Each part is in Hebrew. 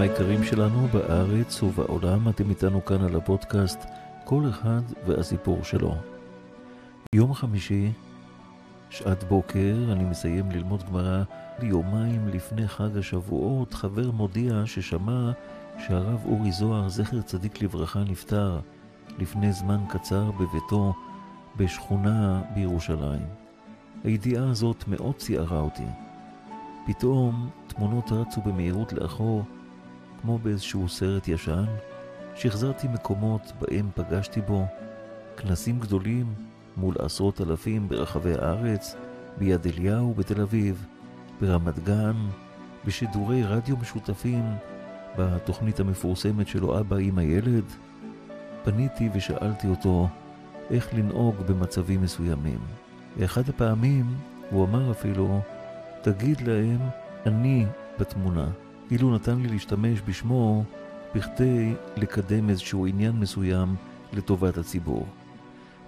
היקרים שלנו בארץ ובעולם, אתם איתנו כאן על הפודקאסט כל אחד והסיפור שלו. יום חמישי, שעת בוקר, אני מסיים ללמוד גמרא. יומיים לפני חג השבועות, חבר מודיע ששמע שהרב אורי זוהר, זכר צדיק לברכה, נפטר לפני זמן קצר בביתו בשכונה בירושלים. הידיעה הזאת מאוד ציערה אותי. פתאום תמונות רצו במהירות לאחור, כמו באיזשהו סרט ישן. שחזרתי מקומות בהם פגשתי בו כנסים גדולים מול עשרות אלפים ברחבי הארץ, ביד אליהו בתל אביב, ברמת גן, בשידורי רדיו משותפים, בתוכנית המפורסמת שלו אבא עם הילד. פניתי ושאלתי אותו איך לנהוג במצבים מסוימים. באחד הפעמים הוא אמר אפילו, תגיד להם, אני בתמונה. אילו נתן לי להשתמש בשמו בכדי לקדם איזשהו עניין מסוים לטובת הציבור.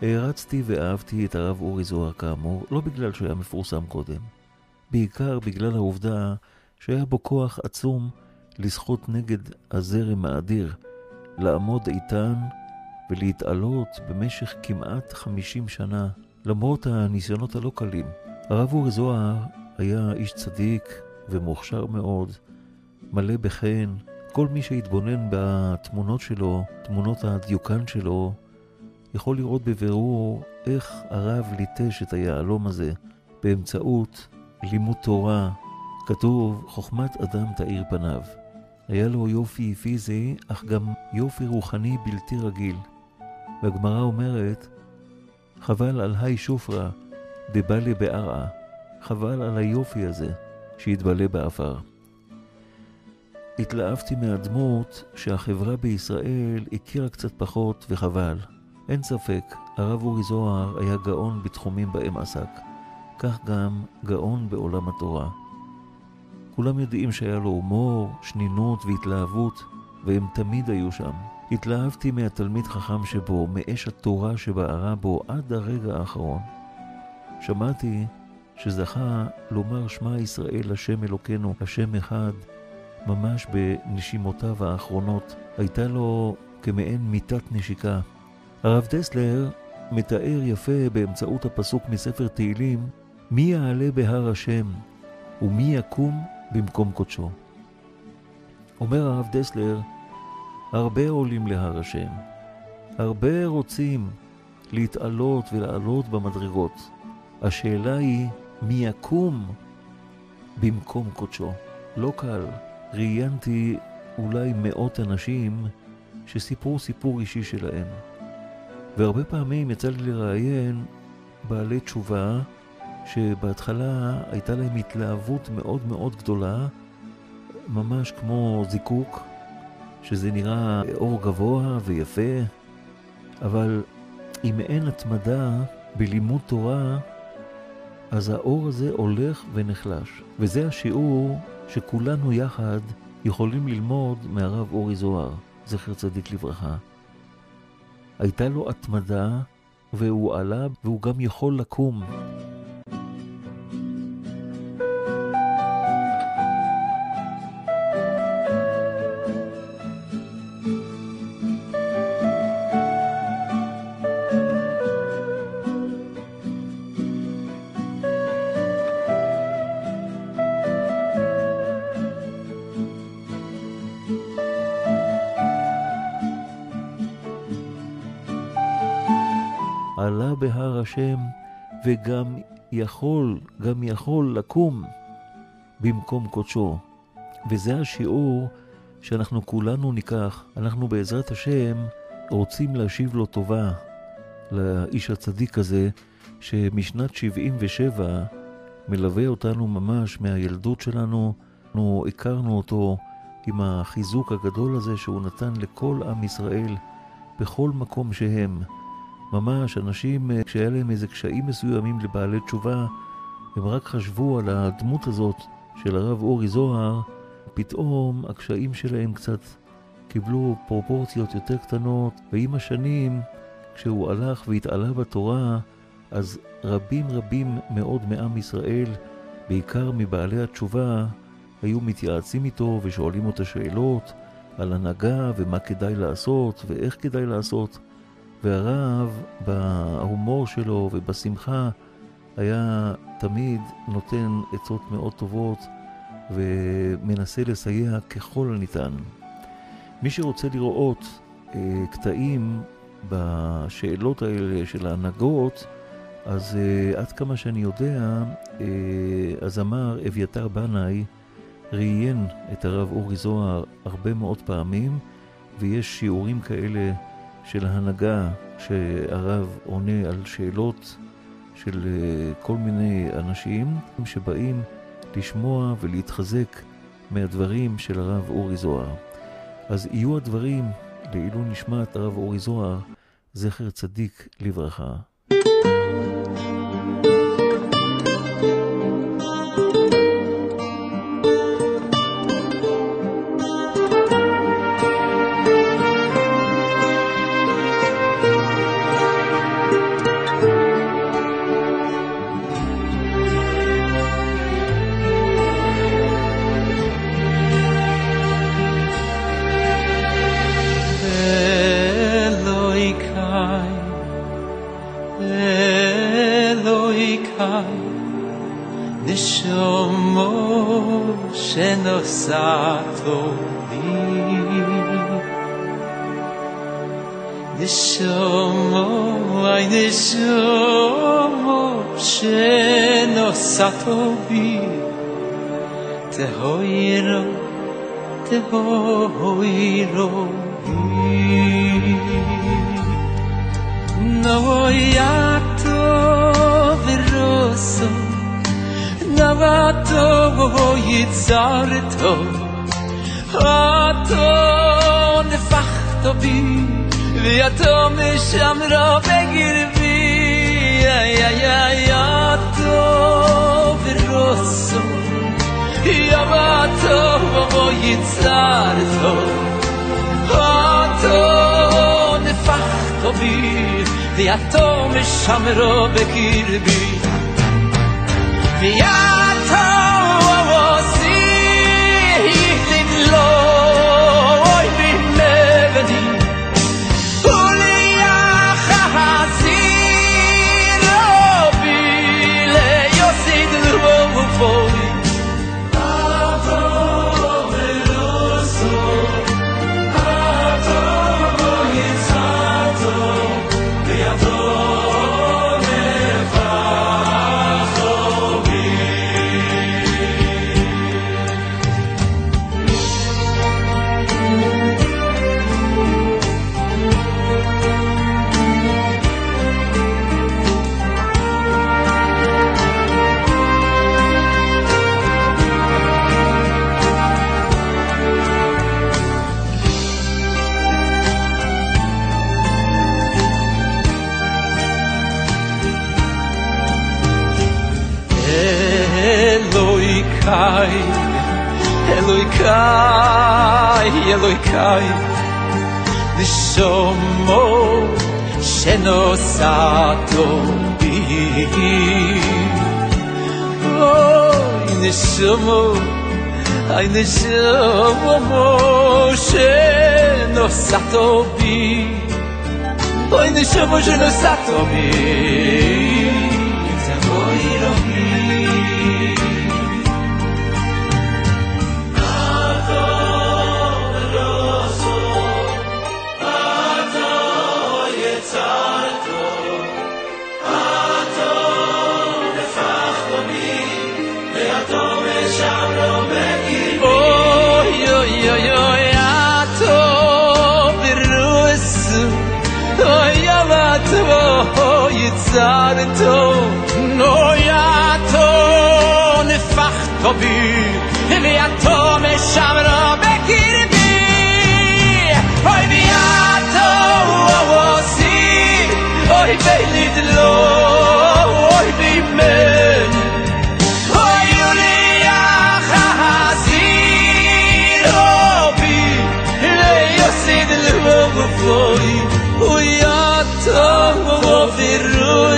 הערצתי ואהבתי את הרב אורי זוהר כאמור, לא בגלל שהוא היה מפורסם קודם, בעיקר בגלל העובדה שהיה בו כוח עצום לשחות נגד הזרם האדיר, לעמוד איתן ולהתעלות במשך כמעט חמישים שנה, למרות הניסיונות הלא קלים. הרב אורי זוהר היה איש צדיק ומוכשר מאוד, מלא בחן. כל מי שהתבונן בתמונות שלו, תמונות הדיוקן שלו, יכול לראות בבירור איך הרב ליטש את היהלום הזה באמצעות לימוד תורה. כתוב, חוכמת אדם תאיר פניו. היה לו יופי פיזי, אך גם יופי רוחני בלתי רגיל. והגמרא אומרת, חבל על האי שופרא דבלי בארעא. חבל על היופי הזה שהתבלה בעפר. התלהבתי מהדמות שהחברה בישראל הכירה קצת פחות וחבל. אין ספק, הרב אורי זוהר היה גאון בתחומים בהם עסק. כך גם גאון בעולם התורה. כולם יודעים שהיה לו הומור, שנינות והתלהבות, והם תמיד היו שם. התלהבתי מהתלמיד חכם שבו, מאש התורה שבערה בו עד הרגע האחרון. שמעתי שזכה לומר שמע ישראל השם אלוקינו, השם אחד, ממש בנשימותיו האחרונות. הייתה לו כמעין מיטת נשיקה. הרב דסלר מתאר יפה באמצעות הפסוק מספר תהילים, מי יעלה בהר השם ומי יקום במקום קודשו. אומר הרב דסלר, הרבה עולים להר השם, הרבה רוצים להתעלות ולעלות במדרגות. השאלה היא, מי יקום במקום קודשו? לא קל. ראיינתי אולי מאות אנשים שסיפרו סיפור אישי שלהם. והרבה פעמים יצא לי לראיין בעלי תשובה שבהתחלה הייתה להם התלהבות מאוד מאוד גדולה, ממש כמו זיקוק, שזה נראה אור גבוה ויפה, אבל אם אין התמדה בלימוד תורה, אז האור הזה הולך ונחלש. וזה השיעור שכולנו יחד יכולים ללמוד מהרב אורי זוהר, זכר צדיק לברכה. הייתה לו התמדה, והוא עלה, והוא גם יכול לקום. השם וגם יכול, גם יכול לקום במקום קודשו. וזה השיעור שאנחנו כולנו ניקח. אנחנו בעזרת השם רוצים להשיב לו טובה לאיש הצדיק הזה, שמשנת 77 מלווה אותנו ממש מהילדות שלנו. אנחנו הכרנו אותו עם החיזוק הגדול הזה שהוא נתן לכל עם ישראל בכל מקום שהם. ממש אנשים, אה, כשהיה להם איזה קשיים מסוימים לבעלי תשובה, הם רק חשבו על הדמות הזאת של הרב אורי זוהר, פתאום הקשיים שלהם קצת קיבלו פרופורציות יותר קטנות, ועם השנים, כשהוא הלך והתעלה בתורה, אז רבים רבים מאוד מעם ישראל, בעיקר מבעלי התשובה, היו מתייעצים איתו ושואלים אותו שאלות על הנהגה ומה כדאי לעשות ואיך כדאי לעשות. והרב, בהומור שלו ובשמחה, היה תמיד נותן עצות מאוד טובות ומנסה לסייע ככל הניתן. מי שרוצה לראות אה, קטעים בשאלות האלה של ההנהגות, אז אה, עד כמה שאני יודע, אה, הזמר אביתר בנאי ראיין את הרב אורי זוהר הרבה מאוד פעמים, ויש שיעורים כאלה של ההנהגה שהרב עונה על שאלות של אה, כל מיני אנשים שבאים לשמוע ולהתחזק מהדברים של הרב אורי זוהר. אז יהיו הדברים לעילוי נשמת הרב אורי זוהר, זכר צדיק לברכה. שנוסעתו בי. נשומו, אי נשומו, שנוסעתו בי. תהוירו, תהוירו בי. נויאתו ורוסו אותו נפחתו בי ויתו משמרו בגרבי איי איי איי אותו ורוסו יבטו יצרתו אותו נפחתו בי ויתו משמרו בגרבי Yeah.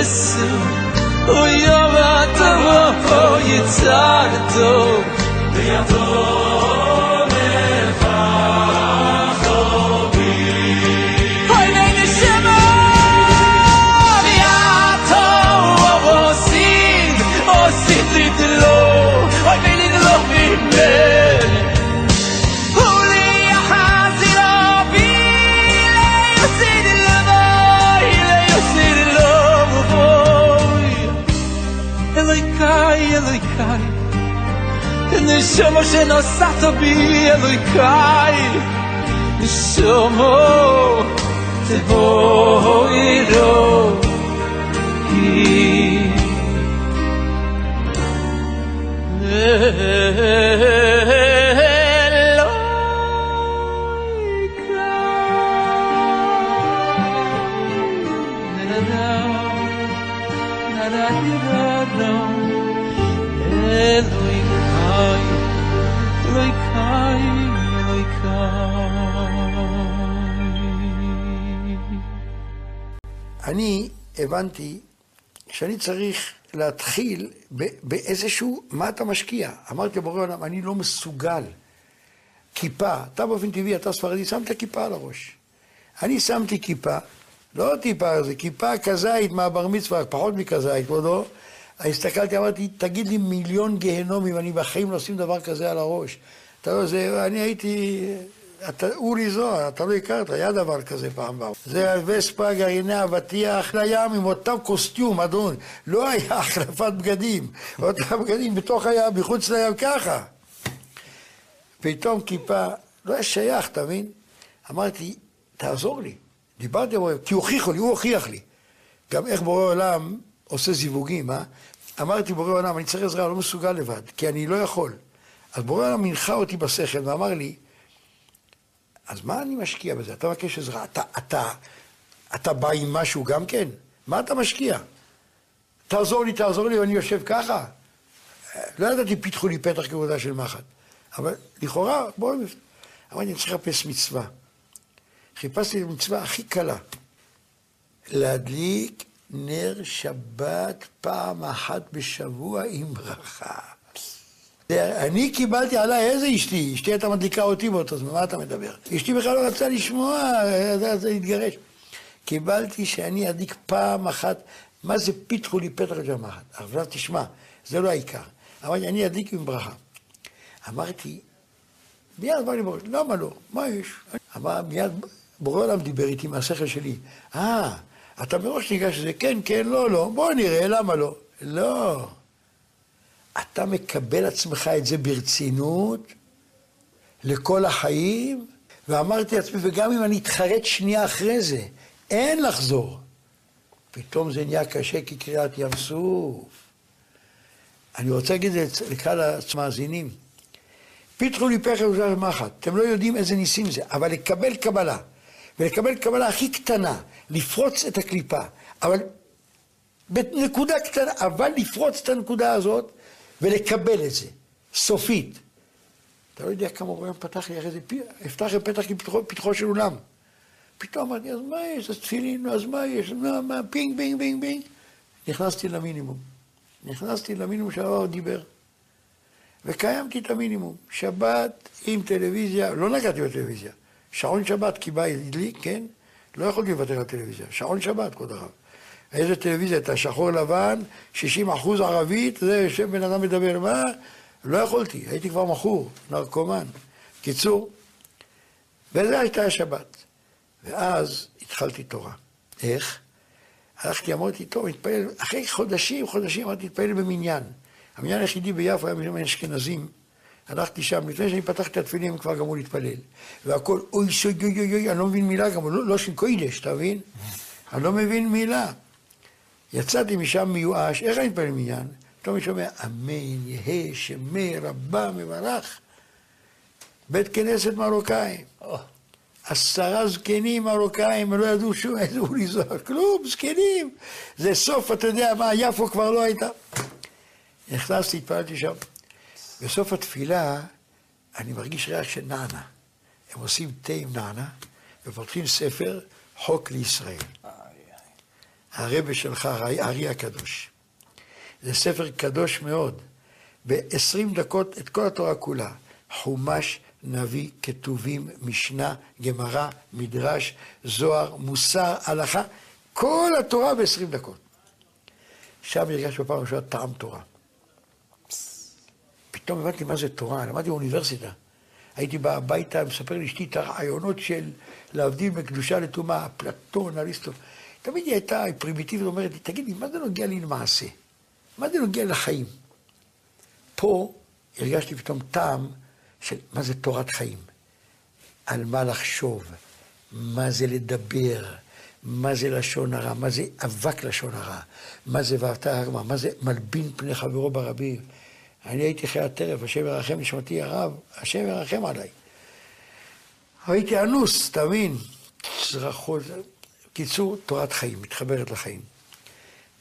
וירוסו ויובתו ויצרתו Hoy Siamo genostato bielu kai Siamo te voiro ki Yeah. הבנתי שאני צריך להתחיל באיזשהו, מה אתה משקיע? אמרתי לבורא עולם, אני לא מסוגל. כיפה, אתה באופן טבעי, אתה ספרדי, שמת כיפה על הראש. אני שמתי כיפה, לא טיפה, זה כיפה כזית מהבר מצווה, פחות מכזית, כבודו. הסתכלתי, אמרתי, תגיד לי מיליון גיהנומים, אני בחיים לא אשים דבר כזה על הראש. אתה יודע, אני הייתי, אתה, אורי זוהר, אתה לא הכרת, היה דבר כזה פעם באו. זה הווספה, גרעיני אבטיח, לים עם אותם קוסטיום, אדון. לא היה החלפת בגדים. אותם בגדים בתוך הים, מחוץ לים, ככה. פתאום כיפה, לא היה שייך, אתה מבין? אמרתי, תעזור לי. דיברתי בורא, כי הוכיחו לי, הוא הוכיח לי. גם איך בורא עולם עושה זיווגים, אה? אמרתי, בורא עולם, אני צריך עזרה, לא מסוגל לבד, כי אני לא יכול. אז בורא עולם הנחה אותי בשכל ואמר לי, אז מה אני משקיע בזה? אתה מבקש עזרה, אתה, אתה, אתה בא עם משהו גם כן? מה אתה משקיע? תעזור לי, תעזור לי, ואני יושב ככה? לא ידעתי, פיתחו לי פתח כבודה של מחט. אבל לכאורה, בואו... אמרתי, אני צריך לחפש מצווה. חיפשתי את המצווה הכי קלה. להדליק נר שבת פעם אחת בשבוע עם ברכה. אני קיבלתי עליי, איזה אשתי? אשתי הייתה מדליקה אותי באותו זמן, מה אתה מדבר? אשתי בכלל לא רצתה לשמוע, זה להתגרש. קיבלתי שאני אדליק פעם אחת, מה זה פיתחו לי פתח ג'מחת? עכשיו תשמע, זה לא העיקר. אמרתי, אני אדליק עם ברכה. אמרתי, מיד אמר לי בורא, למה לא? מה יש? אמר, מיד בורא עולם דיבר איתי מהשכל שלי. אה, אתה מראש ניגש לזה, כן, כן, לא, לא, בוא נראה, למה לא? לא. אתה מקבל עצמך את זה ברצינות לכל החיים, ואמרתי לעצמי, וגם אם אני אתחרט שנייה אחרי זה, אין לחזור. פתאום זה נהיה קשה כקריעת ים סוף. אני רוצה להגיד את זה לקהל המאזינים. פיתחו לי פחד וזר מחט. אתם לא יודעים איזה ניסים זה, אבל לקבל קבלה, ולקבל קבלה הכי קטנה, לפרוץ את הקליפה, אבל בנקודה קטנה, אבל לפרוץ את הנקודה הזאת ולקבל את זה, סופית. אתה לא יודע כמה הוא פתח לי אחרי זה, לי פתח פתחו של אולם. פתאום אמרתי, אז מה יש? אז תפילין, אז מה יש? מה, מה, פינג, פינג, פינג, פינג. נכנסתי למינימום. נכנסתי למינימום שהרב דיבר. וקיימתי את המינימום. שבת עם טלוויזיה, לא נגעתי בטלוויזיה. שעון שבת כיבה הדליק, כן? לא יכולתי לוותר על טלוויזיה. שעון שבת, כבוד הרב. איזה טלוויזיה הייתה? שחור לבן, 60 אחוז ערבית, זה יושב בן אדם מדבר, מה? לא יכולתי, הייתי כבר מכור, נרקומן. קיצור, וזה הייתה השבת. ואז התחלתי תורה. איך? הלכתי, אמרתי, טוב, נתפלל, אחרי חודשים, חודשים, אמרתי, נתפלל במניין. המניין היחידי ביפו היה מניין אשכנזים. הלכתי שם, לפני שאני פתחתי את התפילין, הם כבר גמרו להתפלל. והכל, אוי, שוי, אוי, אוי, אוי, אני לא מבין מילה, גם לא, לא של קוידש, אתה מבין? אני לא מבין מילה. יצאתי משם מיואש, איך אני מתפלל מניין? פתאום אני שומע, אמן, יהא שמי רבה מברך. בית כנסת מרוקאי. עשרה זקנים מרוקאים, לא ידעו שום איזה זוהר, כלום, זקנים. זה סוף, אתה יודע מה, יפו כבר לא הייתה. נכנסתי, התפללתי שם. בסוף התפילה, אני מרגיש ריח של נענה. הם עושים תה עם נענה, ופותחים ספר, חוק לישראל. הרבה שלך, הארי הקדוש. זה ספר קדוש מאוד. ב-20 דקות את כל התורה כולה. חומש, נביא, כתובים, משנה, גמרא, מדרש, זוהר, מוסר, הלכה, כל התורה ב-20 דקות. שם הרגשתי בפעם הראשונה טעם תורה. פתאום הבנתי מה זה תורה, למדתי באוניברסיטה. הייתי בא הביתה, מספר לאשתי את הרעיונות של להבדיל מקדושה לטומאה, אפלטון, אריסטו. תמיד היא הייתה פרימיטיבית, אומרת לי, תגידי, מה זה נוגע לי למעשה? מה זה נוגע לחיים? פה הרגשתי פתאום טעם של מה זה תורת חיים. על מה לחשוב, מה זה לדבר, מה זה לשון הרע, מה זה אבק לשון הרע, מה זה ואהבת הרמה, מה זה מלבין פני חברו ברבים. אני הייתי חיית טרף, השם ירחם נשמתי הרב, השם ירחם עליי. הייתי אנוס, תבין, צרחות, קיצור, תורת חיים, מתחברת לחיים.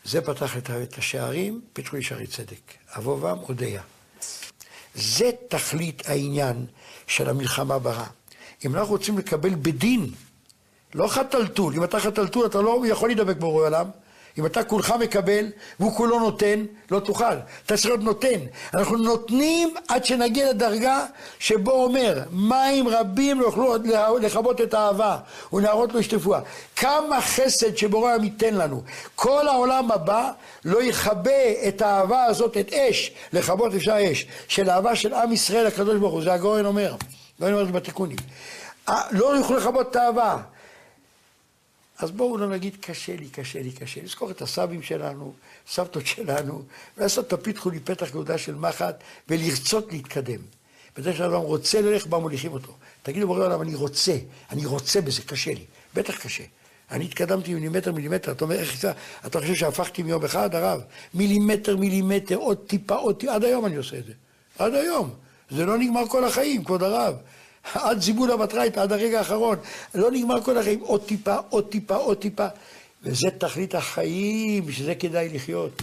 זה פתח את השערים, פיתחו לי שערי צדק. אבובם, אודיה. זה תכלית העניין של המלחמה ברע. אם אנחנו רוצים לקבל בדין, לא חתלתול, אם אתה חתלתול אתה לא יכול להידבק בורא עולם, אם אתה כולך מקבל והוא כולו נותן, לא תוכל. אתה צריך להיות נותן. אנחנו נותנים עד שנגיע לדרגה שבו אומר, מים רבים לא יוכלו לכבות את האהבה, ונערות לא ישטפוה. כמה חסד שבורא העולם ייתן לנו. כל העולם הבא לא יכבה את האהבה הזאת, את אש, לכבות אפשר אש, של אהבה של עם ישראל הקדוש ברוך הוא. זה הגורן אומר. הגורן אומר את זה בתיקונים. לא יוכלו לכבות את האהבה. אז בואו לא נגיד קשה לי, קשה לי, קשה לי. לזכור את הסבים שלנו, סבתות שלנו, ולעשות את הפיתחו לי פתח גאודה של מחט, ולרצות להתקדם. בדרך כלל אדם רוצה ללכת, בה מוליכים אותו. תגידו בורא עולם, אני רוצה, אני רוצה בזה, קשה לי. בטח קשה. אני התקדמתי מילימטר מילימטר, אתה אומר, איך אתה חושב שהפכתי מיום אחד, הרב? מילימטר מילימטר, עוד טיפה, עוד טיפה, עד היום אני עושה את זה. עד היום. זה לא נגמר כל החיים, כבוד הרב. עד זיבול המטרייתא, עד הרגע האחרון. לא נגמר כל החיים, עוד טיפה, עוד טיפה, עוד טיפה. וזה תכלית החיים, שזה כדאי לחיות.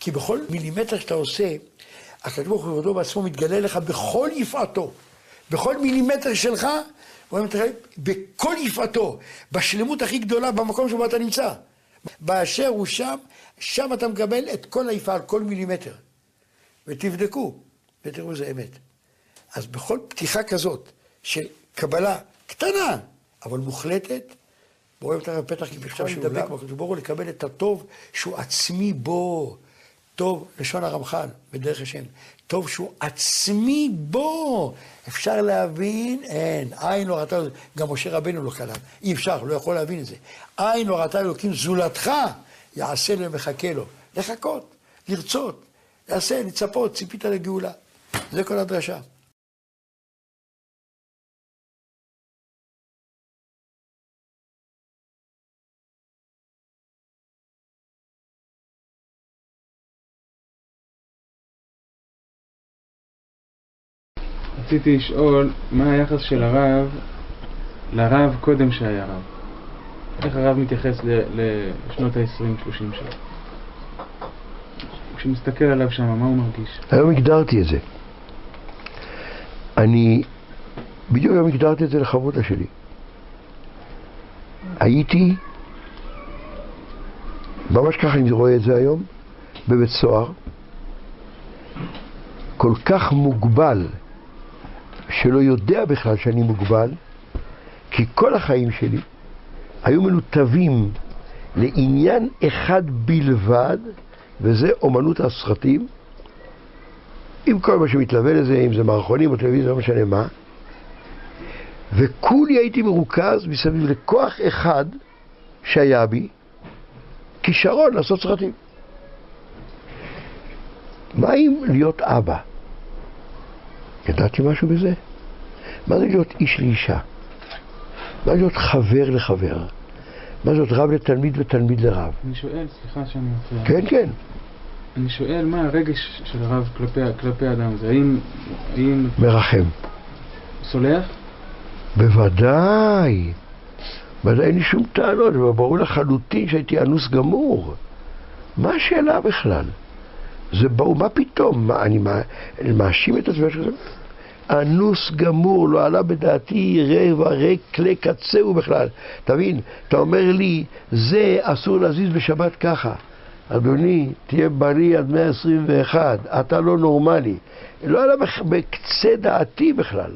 כי בכל מילימטר שאתה עושה, הקדוש ברוך הוא כבודו בעצמו מתגלה לך בכל יפעתו. בכל מילימטר שלך, הוא אומר לך, בכל יפעתו, בשלמות הכי גדולה, במקום שבו אתה נמצא. באשר הוא שם, שם אתה מקבל את כל היפעה על כל מילימטר. ותבדקו, ותראו איזה אמת. אז בכל פתיחה כזאת, של קבלה קטנה, אבל מוחלטת, בורא אותה בפתח עכשיו אני מדבק בקדוש ברוך הוא לקבל את הטוב שהוא עצמי בו. טוב, לשון הרמח"ל, בדרך השם. טוב שהוא עצמי בו. אפשר להבין? אין. עין לא ראתה, גם משה רבנו לא קלט. אי אפשר, לא יכול להבין את זה. עין לא ראתה אלוקים זולתך, יעשה לו ומחכה לו. לחכות, לרצות, יעשה, לצפות, ציפית לגאולה. זה כל הדרשה. רציתי לשאול מה היחס של הרב לרב קודם שהיה רב. איך הרב מתייחס לשנות ה-20-30 שלו. כשמסתכל עליו שם, מה הוא מרגיש? היום הגדרתי את זה. אני בדיוק היום הגדרתי את זה לחברותא שלי. הייתי, ממש ככה אני רואה את זה היום, בבית סוהר, כל כך מוגבל שלא יודע בכלל שאני מוגבל, כי כל החיים שלי היו מנותבים לעניין אחד בלבד, וזה אומנות הסרטים, עם כל מה שמתלווה לזה, אם זה מערכונים או טלוויזיה, לא משנה מה. וכולי הייתי מרוכז מסביב לכוח אחד שהיה בי, כישרון לעשות סרטים. מה אם להיות אבא? ידעתי משהו בזה? מה זה להיות איש לאישה? מה זה להיות חבר לחבר? מה להיות רב לתלמיד ותלמיד לרב? אני שואל, סליחה שאני מפריע. כן, כן. אני שואל מה הרגש של הרב כלפי, כלפי האדם הזה, האם... האם... מרחם. סולח? בוודאי. בוודאי אין לי שום טענות, וברור לחלוטין שהייתי אנוס גמור. מה השאלה בכלל? זה ברור, מה פתאום? מה, אני, מאשים את עצמי? אנוס גמור, לא עלה בדעתי רבע ריק כלי קצהו בכלל. תבין, אתה אומר לי, זה אסור להזיז בשבת ככה. אדוני, תהיה בריא עד 121, אתה לא נורמלי. לא עלה בקצה דעתי בכלל,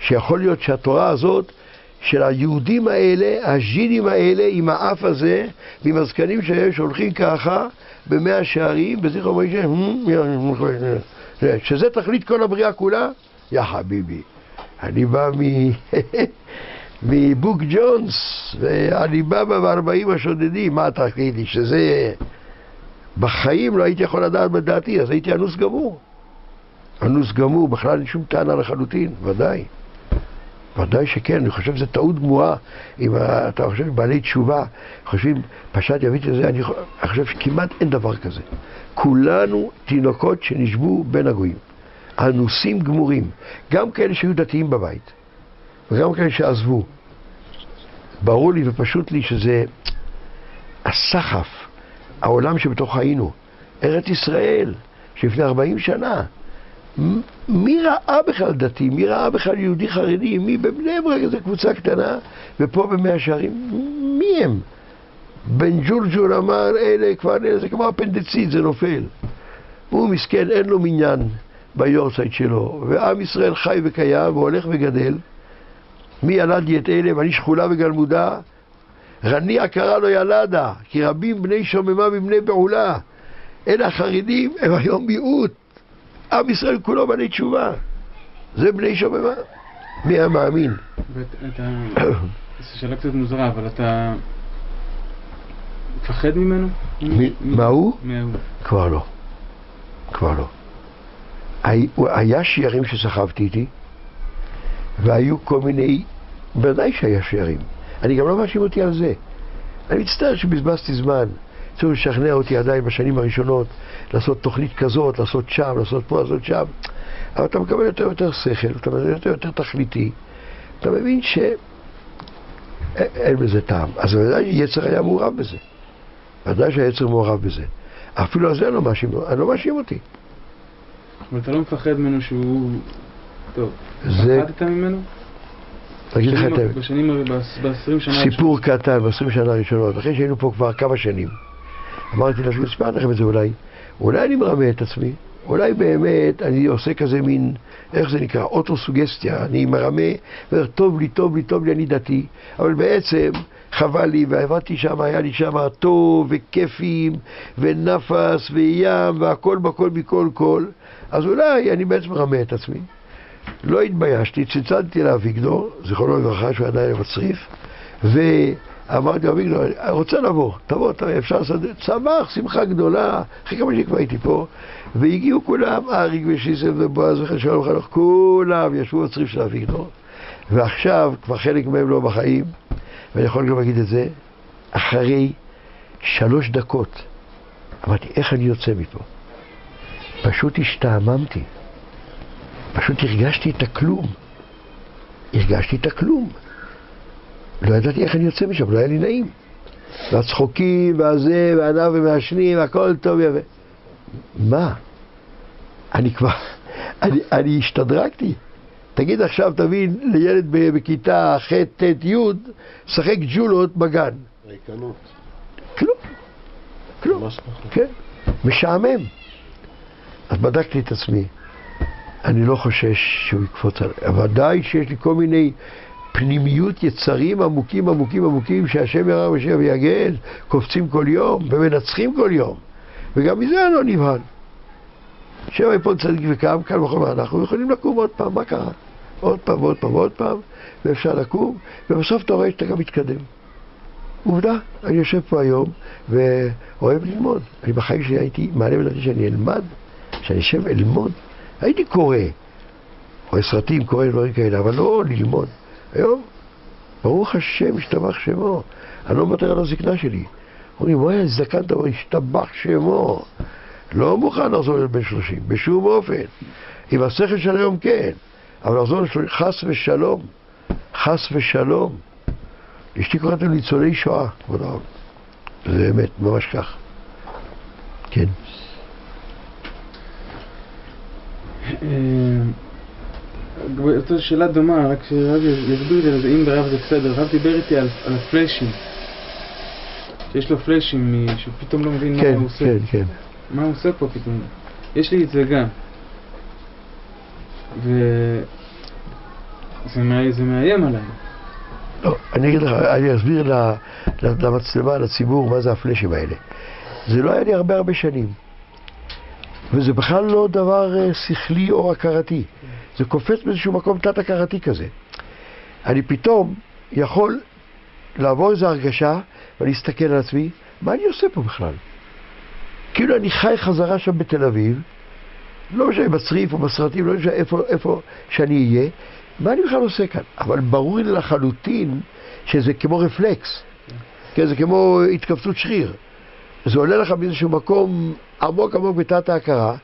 שיכול להיות שהתורה הזאת של היהודים האלה, הז'ידים האלה, עם האף הזה, ועם הזקנים שלהם שהולכים ככה במאה שערים, בזכר מוישה, שזה תכלית כל הבריאה כולה? יא חביבי, אני בא מ... מבוק ג'ונס, ועליבאבא וארבעים השודדים, מה תגיד לי, שזה... בחיים לא הייתי יכול לדעת בדעתי, אז הייתי אנוס גמור. אנוס גמור, בכלל אין שום טענה לחלוטין, ודאי. ודאי שכן, אני חושב שזו טעות גמורה. אם אתה חושב בעלי תשובה, חושבים, פשט יביא את זה, אני חושב שכמעט אין דבר כזה. כולנו תינוקות שנשבו בין הגויים. אנוסים גמורים. גם כאלה שהיו דתיים בבית, וגם כאלה שעזבו. ברור לי ופשוט לי שזה הסחף, העולם שבתוך היינו. ארץ ישראל, שלפני 40 שנה. מי ראה בכלל דתי? מי ראה בכלל יהודי חרדי? מי בבני ברק איזה קבוצה קטנה, ופה במאה שערים? מי הם? בן ג'ולג'ול אמר, אלה כבר, אלה, זה כמו אפנדציט, זה נופל. הוא מסכן, אין לו מניין ביורצייט שלו, ועם ישראל חי וקיים והולך וגדל. מי ילד לי את אלה, ואני שכולה וגלמודה? רניע קרא לו ילדה, כי רבים בני שוממה מבני בעולה. אלה החרדים הם היום מיעוט. עם ישראל כולו בני תשובה. זה בני שוממה. מי היה מאמין? ואתה... זו שאלה קצת מוזרה, אבל אתה... מפחד ממנו? מה הוא? כבר לא. כבר לא. הי- היה שיערים שסחבתי איתי, והיו כל מיני... ודאי שהיה שיערים. אני גם לא מאשים אותי על זה. אני מצטער שבזבזתי זמן. צריך לשכנע אותי עדיין בשנים הראשונות לעשות תוכנית כזאת, לעשות שם, לעשות פה, לעשות שם. אבל אתה מקבל יותר ויותר שכל, אתה מקבל יותר יותר תכליתי. אתה מבין ש... א- אין בזה טעם. אז ודאי יצר היה מעורב בזה. ודאי שהיצר מעורב בזה. אפילו על זה אני לא מאשים, אני לא מאשים אותי. אבל אתה לא מפחד ממנו שהוא... טוב. זה, פחדת ממנו? אגיד לך את האמת, בשנים, ב-20 שנה... סיפור קטן ב-20 שנה הראשונות, אחרי שהיינו פה כבר כמה שנים. אמרתי לעצמי, אספר לכם את זה אולי. אולי אני מרמה את עצמי, אולי באמת אני עושה כזה מין, איך זה נקרא, אוטוסוגסטיה, אני מרמה, ואומר, טוב לי, טוב לי, טוב לי, אני דתי, אבל בעצם חבל לי, ועבדתי שם, היה לי שם טוב, וכיפים, ונפס, וים, והכל בכל מכל כל, אז אולי אני בעצם מרמה את עצמי. לא התביישתי, צלצלתי לאביגדור, זיכרונו לברכה, שהוא עדיין בצריף, ואמרתי לו, אביגדור, אני רוצה לבוא, תבוא, תבוא, אפשר לעשות, שמח, שמחה גדולה, אחרי כמה שנים כבר הייתי פה, והגיעו כולם, אריק ושיסל ובועז וחשבון וחנוך, כולם ישבו בצריף של אביגדור, ועכשיו כבר חלק מהם לא בחיים, ואני יכול גם להגיד את זה, אחרי שלוש דקות, אמרתי, איך אני יוצא מפה? פשוט השתעממתי. פשוט הרגשתי את הכלום. הרגשתי את הכלום. לא ידעתי איך אני יוצא משם, לא היה לי נעים. והצחוקים, והזה, והענב ומעשנים, הכל טוב יפה. מה? אני כבר, אני, אני השתדרגתי. תגיד עכשיו, תבין, לילד בכיתה ח', ט', י', שחק ג'ולות בגן. ריקנות. כלום. כלום. כן, משעמם. אז בדקתי את עצמי. אני לא חושש שהוא יקפוץ עליי. ודאי שיש לי כל מיני פנימיות יצרים עמוקים עמוקים עמוקים שהשם ירא ושיע ויגן, קופצים כל יום ומנצחים כל יום. וגם מזה אני לא נבהל. שבע יפול צדיק וקם, קל וחומר אנחנו יכולים לקום עוד פעם, מה קרה? עוד פעם ועוד פעם ועוד פעם, ואפשר לקום, ובסוף אתה רואה שאתה גם מתקדם. עובדה, אני יושב פה היום ואוהב ללמוד. אני בחיים שלי הייתי מעלה בדעתי שאני אלמד, שאני אשב אלמוד. הייתי קורא, רואה סרטים, קורא דברים כאלה, אבל לא ללמוד. היום, ברוך השם, השתבח שמו. אני לא מוותר על הזקנה שלי. אומרים, וואי, הזדקנת, אבל השתבח שמו. לא מוכן לחזור להיות בן שלושים, בשום אופן. עם השכל של היום כן, אבל לחזור לשלושים, חס ושלום. חס ושלום. אשתי קוראת לנו ניצולי שואה, כבוד הרב. זה אמת, ממש כך. כן. אה, זו שאלה דומה, רק שרב יסביר לי על זה, אם ברב זה בסדר. רב דיבר איתי על על הפלאשים. שיש לו פלאשים, מ- שהוא פתאום לא מבין כן, מה הוא עושה. כן, כן. מה הוא עושה פה פתאום? יש לי את זה גם. וזה מאי- זה מאיים עליי. לא, אני אגיד לך, אני אסביר למצלמה, לציבור, מה זה הפלאשים האלה. זה לא היה לי הרבה הרבה שנים. וזה בכלל לא דבר אה, שכלי או הכרתי. זה קופץ באיזשהו מקום תת-הכרתי כזה. אני פתאום יכול לעבור איזו הרגשה ואני אסתכל על עצמי, מה אני עושה פה בכלל? כאילו אני חי חזרה שם בתל אביב, לא משנה בצריף או בסרטים, לא משנה איפה, איפה שאני אהיה, מה אני בכלל עושה כאן? אבל ברור לי לחלוטין שזה כמו רפלקס, כן, זה כמו התכווצות שריר. זה עולה לך באיזשהו מקום עמוק עמוק בתת ההכרה,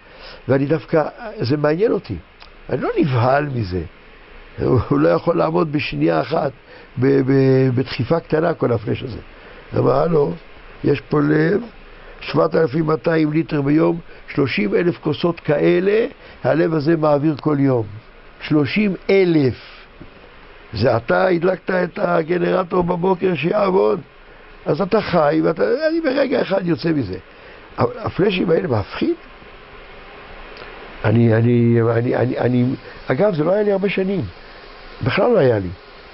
ואני דווקא, זה מעניין אותי. אני לא נבהל מזה. הוא לא יכול לעמוד בשנייה אחת, בדחיפה קטנה, כל הפלאש הזה. אמר, הלו, יש פה לב, 7,200 ליטר ביום, 30 אלף כוסות כאלה, הלב הזה מעביר כל יום. 30 אלף. זה אתה הדלקת את הגנרטור בבוקר שיעבוד? אז אתה חי, ואתה, אני ברגע אחד יוצא מזה. אבל הפלאשים האלה מפחיד. אני, אני, אני, אני, אני, אגב, זה לא היה לי הרבה שנים. בכלל לא היה לי.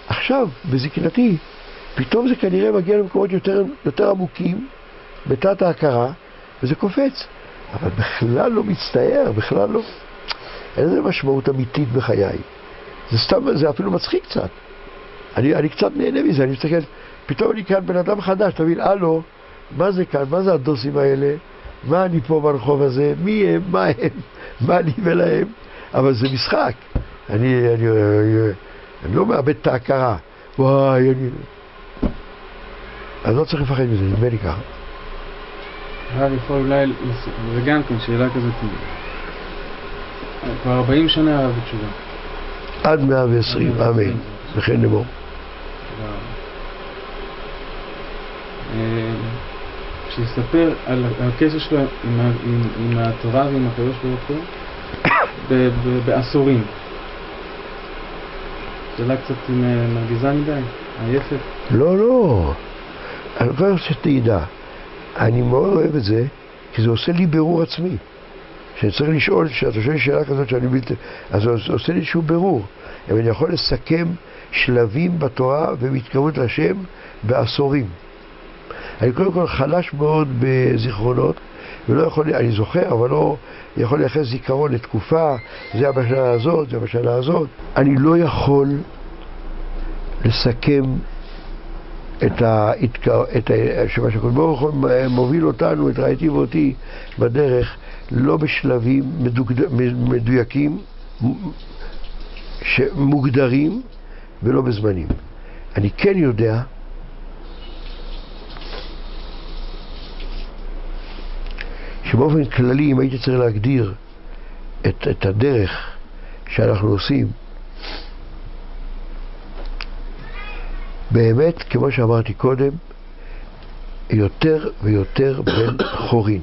עכשיו, בזקנתי, פתאום זה כנראה מגיע למקומות יותר, יותר עמוקים, בתת ההכרה, וזה קופץ. אבל בכלל לא מצטער, בכלל לא... אין לזה משמעות אמיתית בחיי. זה סתם, זה אפילו מצחיק קצת. אני, אני קצת נהנה מזה, אני מסתכל, פתאום אני כאן בן אדם חדש, אתה מבין, הלו, מה זה כאן, מה זה הדוסים האלה? מה אני פה ברחוב הזה? מי הם? מה הם? מה לי ולהם? אבל זה משחק. אני, אני, אני, אני לא מאבד את ההכרה. וואי, אני... אני לא צריך לפחד מזה, נדמה לי ככה. הרב יכול אולי, זה גם כן שאלה כזאת. כבר 40 שנה הרב בתשובה. עד 120, אמן. וכן לאמור. אה, שיספר על הקשר שלו עם, עם, עם התורה ועם הקדוש ברוך הוא ב- ב- בעשורים. שאלה קצת אה, מרגיזה מדי, עייפת. לא, לא. אני רוצה שתדע. אני מאוד אוהב את זה, כי זה עושה לי בירור עצמי. שאני צריך לשאול, כשאתה שואל שאלה כזאת שאני בלתי... אז זה עושה לי איזשהו בירור. אבל אני יכול לסכם שלבים בתורה והתקרבות להשם בעשורים. אני קודם כל חלש מאוד בזיכרונות, ולא יכול, אני זוכר, אבל לא יכול לייחס זיכרון לתקופה, זה בשנה הזאת, זה בשנה הזאת. אני לא יכול לסכם את ה... את ה... שמה שהקדוש ברוך מוביל אותנו, את רעייתי ואותי, בדרך, לא בשלבים מדוגד... מדויקים, שמוגדרים, ולא בזמנים. אני כן יודע שבאופן כללי, אם הייתי צריך להגדיר את, את הדרך שאנחנו עושים, באמת, כמו שאמרתי קודם, יותר ויותר בן חורין.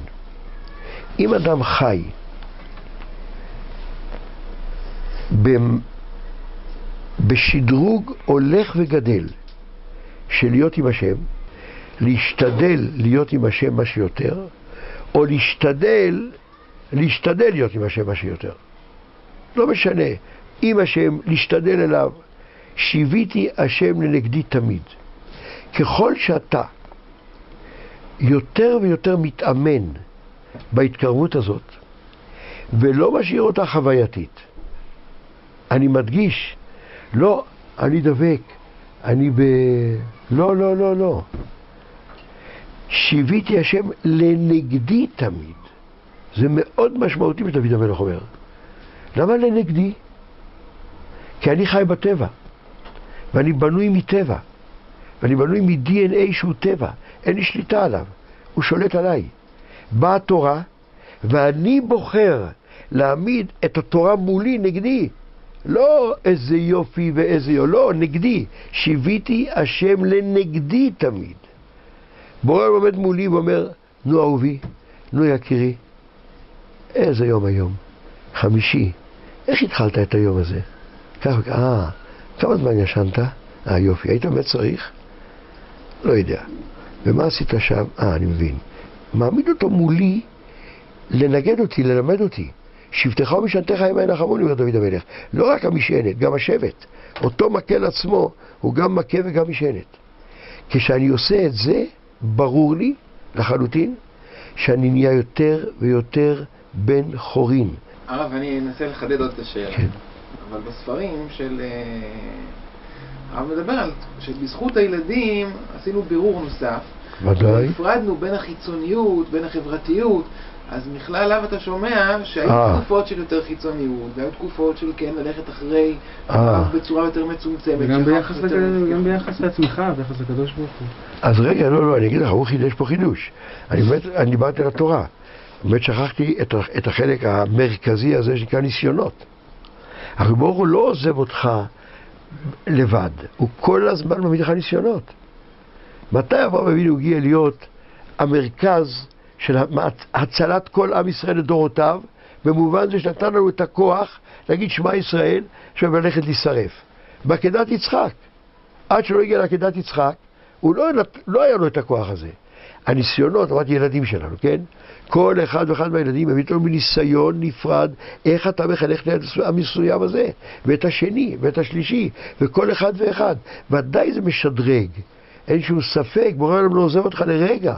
אם אדם חי בשדרוג הולך וגדל של להיות עם השם, להשתדל להיות עם השם מה שיותר, או להשתדל, להשתדל להיות עם השם מה שיותר. לא משנה, עם השם, להשתדל אליו. שיוויתי השם לנגדי תמיד. ככל שאתה יותר ויותר מתאמן בהתקרבות הזאת, ולא משאיר אותה חווייתית, אני מדגיש, לא, אני דבק, אני ב... לא, לא, לא, לא. שיוויתי השם לנגדי תמיד. זה מאוד משמעותי מה שדוד המלך אומר. למה לנגדי? כי אני חי בטבע, ואני בנוי מטבע, ואני בנוי מ-DNA שהוא טבע, אין לי שליטה עליו, הוא שולט עליי. באה התורה, ואני בוחר להעמיד את התורה מולי, נגדי. לא איזה יופי ואיזה יופי, לא, נגדי. שיוויתי השם לנגדי תמיד. בורא עומד מולי ואומר, נו אהובי, נו יקירי, איזה יום היום? חמישי. איך התחלת את היום הזה? ככה, אה, כמה זמן ישנת? אה, יופי, היית באמת צריך? לא יודע. ומה עשית שם? אה, אני מבין. מעמיד אותו מולי לנגד אותי, ללמד אותי. שבטך ומשענתך ימי נחמוני, אומר דוד המלך. לא רק המשענת, גם השבט. אותו מקל עצמו הוא גם מכה וגם משענת. כשאני עושה את זה, ברור לי לחלוטין שאני נהיה יותר ויותר בן חורין. הרב, אני אנסה לחדד עוד את השאלה. כן. אבל בספרים של... אה, הרב מדבר על שבזכות הילדים עשינו בירור נוסף. ודאי. הפרדנו בין החיצוניות, בין החברתיות. אז מכלל לאו אתה שומע שהיו אה. תקופות של יותר חיצוניות, והיו תקופות של כן ללכת אחרי אה. הרב בצורה יותר מצומצמת. וגם ביחס. גם ביחס לעצמך, ביחס לקדוש ברוך הוא. אז רגע, לא, לא, אני אגיד לך, הוא חידש פה חידוש. אני באמת, אני דיברתי על התורה. באמת שכחתי את, את החלק המרכזי הזה שנקרא ניסיונות. הקדוש ברוך הוא לא עוזב אותך לבד, הוא כל הזמן מביא לך ניסיונות. מתי אברהם אבינו הגיע להיות המרכז של הצלת כל עם ישראל לדורותיו, במובן זה שנתן לנו את הכוח להגיד שמע ישראל, שבלכת להישרף. בעקדת יצחק. עד שלא הגיע לעקדת יצחק, הוא לא, לא היה לו את הכוח הזה. הניסיונות, אמרתי ילדים שלנו, כן? כל אחד ואחד מהילדים מביא לנו מניסיון נפרד איך אתה מחנך את המסוים הזה, ואת השני, ואת השלישי, וכל אחד ואחד. ודאי זה משדרג, אין שום ספק, בורא העולם לא עוזב אותך לרגע.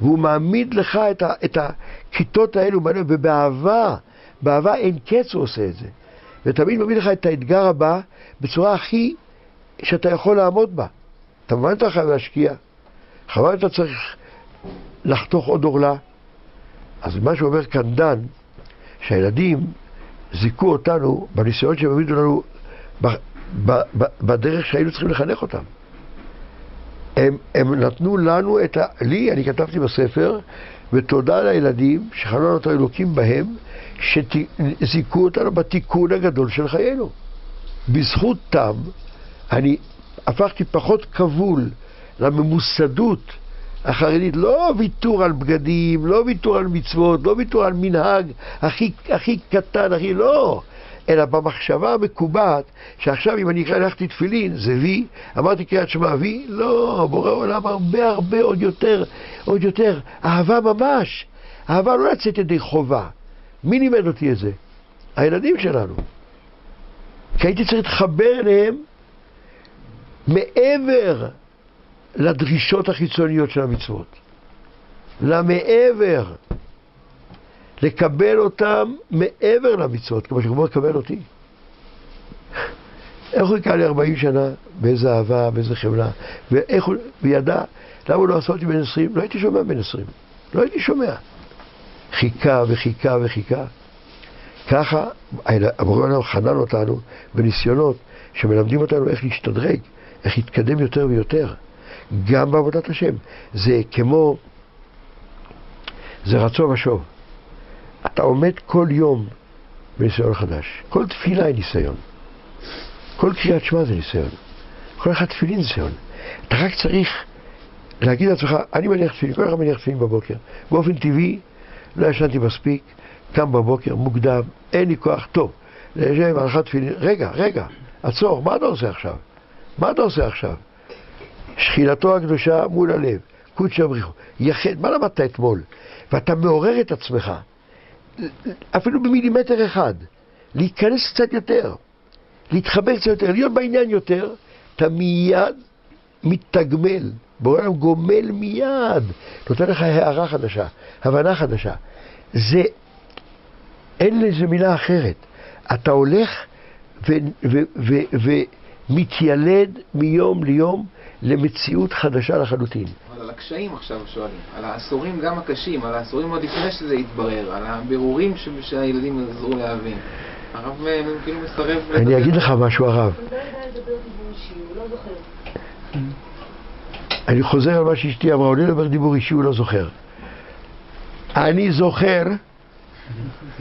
והוא מעמיד לך את, ה, את הכיתות האלו, ובאהבה, באהבה אין קץ הוא עושה את זה. ותמיד מביא לך את האתגר הבא בצורה הכי שאתה יכול לעמוד בה. אתה מבין אתה חייב להשקיע, חבל אתה צריך לחתוך עוד עורלה. אז מה שאומר כאן דן, שהילדים זיכו אותנו בניסיון שהם העמידו לנו ב, ב, ב, בדרך שהיינו צריכים לחנך אותם. הם, הם נתנו לנו את ה... לי, אני כתבתי בספר, ותודה לילדים שחלון אותו אלוקים בהם, שזיכו אותנו בתיקון הגדול של חיינו. בזכותם אני הפכתי פחות כבול לממוסדות החרדית, לא ויתור על בגדים, לא ויתור על מצוות, לא ויתור על מנהג הכי, הכי קטן, הכי לא, אלא במחשבה המקובעת, שעכשיו אם אני הלכתי תפילין, זה וי, אמרתי קריאת שמע וי, לא, בורא עולם הרבה הרבה עוד יותר, עוד יותר, אהבה ממש, אהבה לא לצאת ידי חובה. מי לימד אותי את זה? הילדים שלנו. כי הייתי צריך להתחבר אליהם מעבר לדרישות החיצוניות של המצוות. למעבר. לקבל אותם מעבר למצוות, כמו שכבר לקבל אותי. איך הוא יקרא לי 40 שנה, באיזה אהבה, באיזה חמלה, ואיך הוא, וידע, למה הוא לא עשה אותי בן 20? לא הייתי שומע בן 20, לא הייתי שומע. חיכה וחיכה וחיכה. ככה הבורא העולם חנן אותנו בניסיונות שמלמדים אותנו איך להשתדרג, איך להתקדם יותר ויותר, גם בעבודת השם. זה כמו, זה רצון ושוב. אתה עומד כל יום בניסיון חדש. כל תפילה היא ניסיון. כל קריאת שמע זה ניסיון. כל אחד תפילין ניסיון. אתה רק צריך להגיד לעצמך, אני מניח תפילין, כל אחד מניח תפילין בבוקר. באופן טבעי, לא ישנתי מספיק, קם בבוקר, מוקדם, אין לי כוח, טוב, לשם הלכת תפילין, רגע, רגע, עצור, מה אתה עושה עכשיו? מה אתה עושה עכשיו? שכינתו הקדושה מול הלב, קודשא בריחו, יחד, מה למדת אתמול? ואתה מעורר את עצמך, אפילו במילימטר אחד, להיכנס קצת יותר, להתחבר קצת יותר, להיות בעניין יותר, אתה מיד מתגמל, בורא העולם גומל מיד, נותן לך הערה חדשה, הבנה חדשה. זה, אין לזה מילה אחרת. אתה הולך ומתיילד מיום ליום למציאות חדשה לחלוטין. על הקשיים עכשיו שואלים, על העשורים גם הקשים, על העשורים עוד לפני שזה יתברר, על הבירורים ש- שהילדים עזרו להבין. הרב כאילו מסרב... אני. אגיד לך משהו, הרב. לא לא זוכר. אני חוזר על מה שאשתי אמרה, עולה לדבר דיבור אישי, הוא לא זוכר. אני זוכר,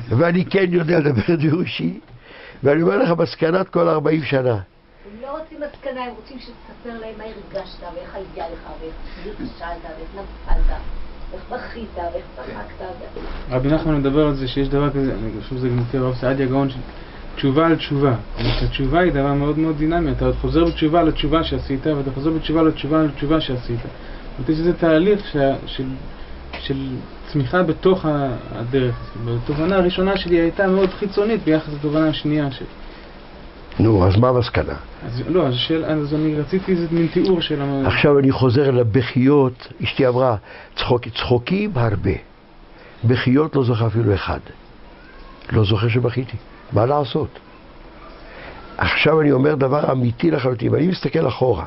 ואני כן יודע לדבר דיבור אישי, ואני אומר לך, מסקנת כל 40 שנה. לא רוצים מסקנה, הם רוצים שתספר להם מה הרגשת, ואיך היה לך, ואיך נכשלת, ואיך נפלת, ואיך בכית, ואיך צחקת. רבי נחמן מדבר על זה שיש דבר כזה, אני חושב שזה גם מופיע ברב סעדיה גאון, תשובה על תשובה. התשובה היא דבר מאוד מאוד דינמי, אתה חוזר בתשובה לתשובה שעשית, ואתה חוזר בתשובה לתשובה לתשובה שעשית. זאת אומרת, יש איזה תהליך. של... צמיחה בתוך הדרך. התובנה הראשונה שלי הייתה מאוד חיצונית ביחס לתובנה השנייה שלי. נו, אז מה המסקנה? אז לא, אז, שאל, אז אני רציתי איזה מין תיאור של... עכשיו אני חוזר לבכיות, אשתי אמרה, צחוק, צחוקים הרבה. בכיות לא זוכר אפילו אחד. לא זוכר שבכיתי. מה לעשות? עכשיו אני אומר דבר אמיתי לחלוטין, ואני מסתכל אחורה,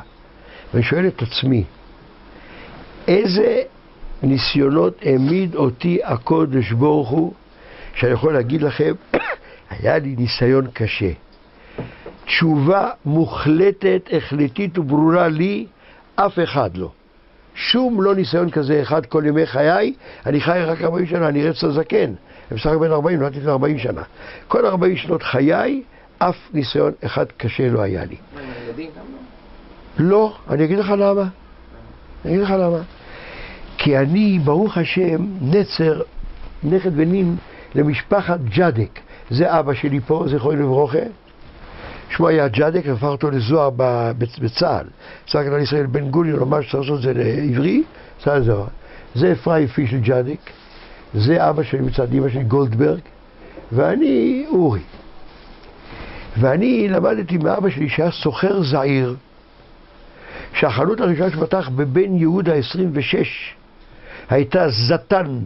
ואני שואל את עצמי, איזה ניסיונות העמיד אותי הקודש ברוך הוא, שאני יכול להגיד לכם, היה לי ניסיון קשה. תשובה מוחלטת, החלטית וברורה לי, אף אחד לא. שום לא ניסיון כזה אחד כל ימי חיי, אני חי רק 40 שנה, אני רץ לזקן. אני בסך הכל בן 40, נולדתי לפני 40 שנה. כל 40 שנות חיי, אף ניסיון אחד קשה לא היה לי. מה, עם הילדים גם לא? לא, אני אגיד לך למה. אני אגיד לך למה. כי אני, ברוך השם, נצר, נכד ונין למשפחת ג'דק. זה אבא שלי פה, זכרו לברוכה. שמו היה ג'דק, הפך אותו לזוהר בצה"ל. צבא הגנה לישראל בן גוליון, הוא אמר שצריך לעשות את זה לעברי, צה"ל זוהר. זה אפרים פיש של ג'דק, זה אבא שלי מצד אמא שלי גולדברג, ואני אורי. ואני למדתי מאבא שלי שהיה סוחר זעיר, שהחנות הראשונה שפתח בבן יהודה 26 הייתה זתן,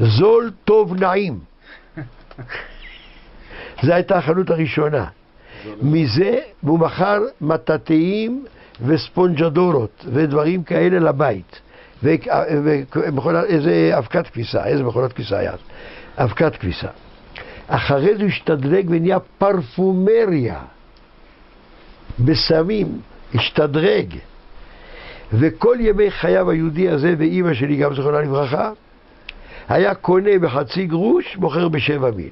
זול, טוב, נעים. זו הייתה החנות הראשונה. מזה הוא מכר מטאטאים וספונג'דורות ודברים כאלה לבית. ומכונה, איזה אבקת כביסה, איזה מכונת כביסה היה? אבקת כביסה. אחרי זה השתדרג ונהיה פרפומריה. בסמים, השתדרג. וכל ימי חייו היהודי הזה, ואימא שלי גם זכרונה לברכה, היה קונה בחצי גרוש, מוכר בשבע מיל.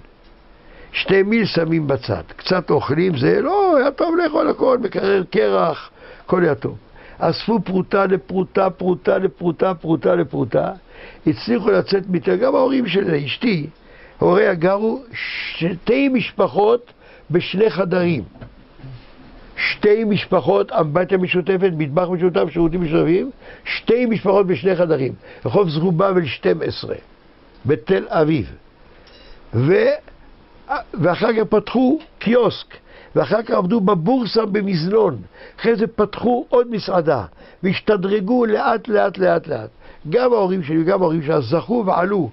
שתי מיל שמים בצד, קצת אוכלים, זה לא, היה טוב לאכול הכל, מקרר קרח, הכל היה טוב. אספו פרוטה לפרוטה, פרוטה לפרוטה, פרוטה לפרוטה, הצליחו לצאת מתה, גם ההורים של אשתי, הוריה גרו שתי משפחות בשני חדרים. שתי משפחות, אמבטיה משותפת, מטבח משותף, שירותים משותפים, שתי משפחות בשני חדרים. רחוב זרובבל 12, בתל אביב. ו... ואחר כך פתחו קיוסק, ואחר כך עבדו בבורסה במזנון. אחרי זה פתחו עוד מסעדה, והשתדרגו לאט לאט לאט לאט. גם ההורים שלי וגם ההורים שלה זכו ועלו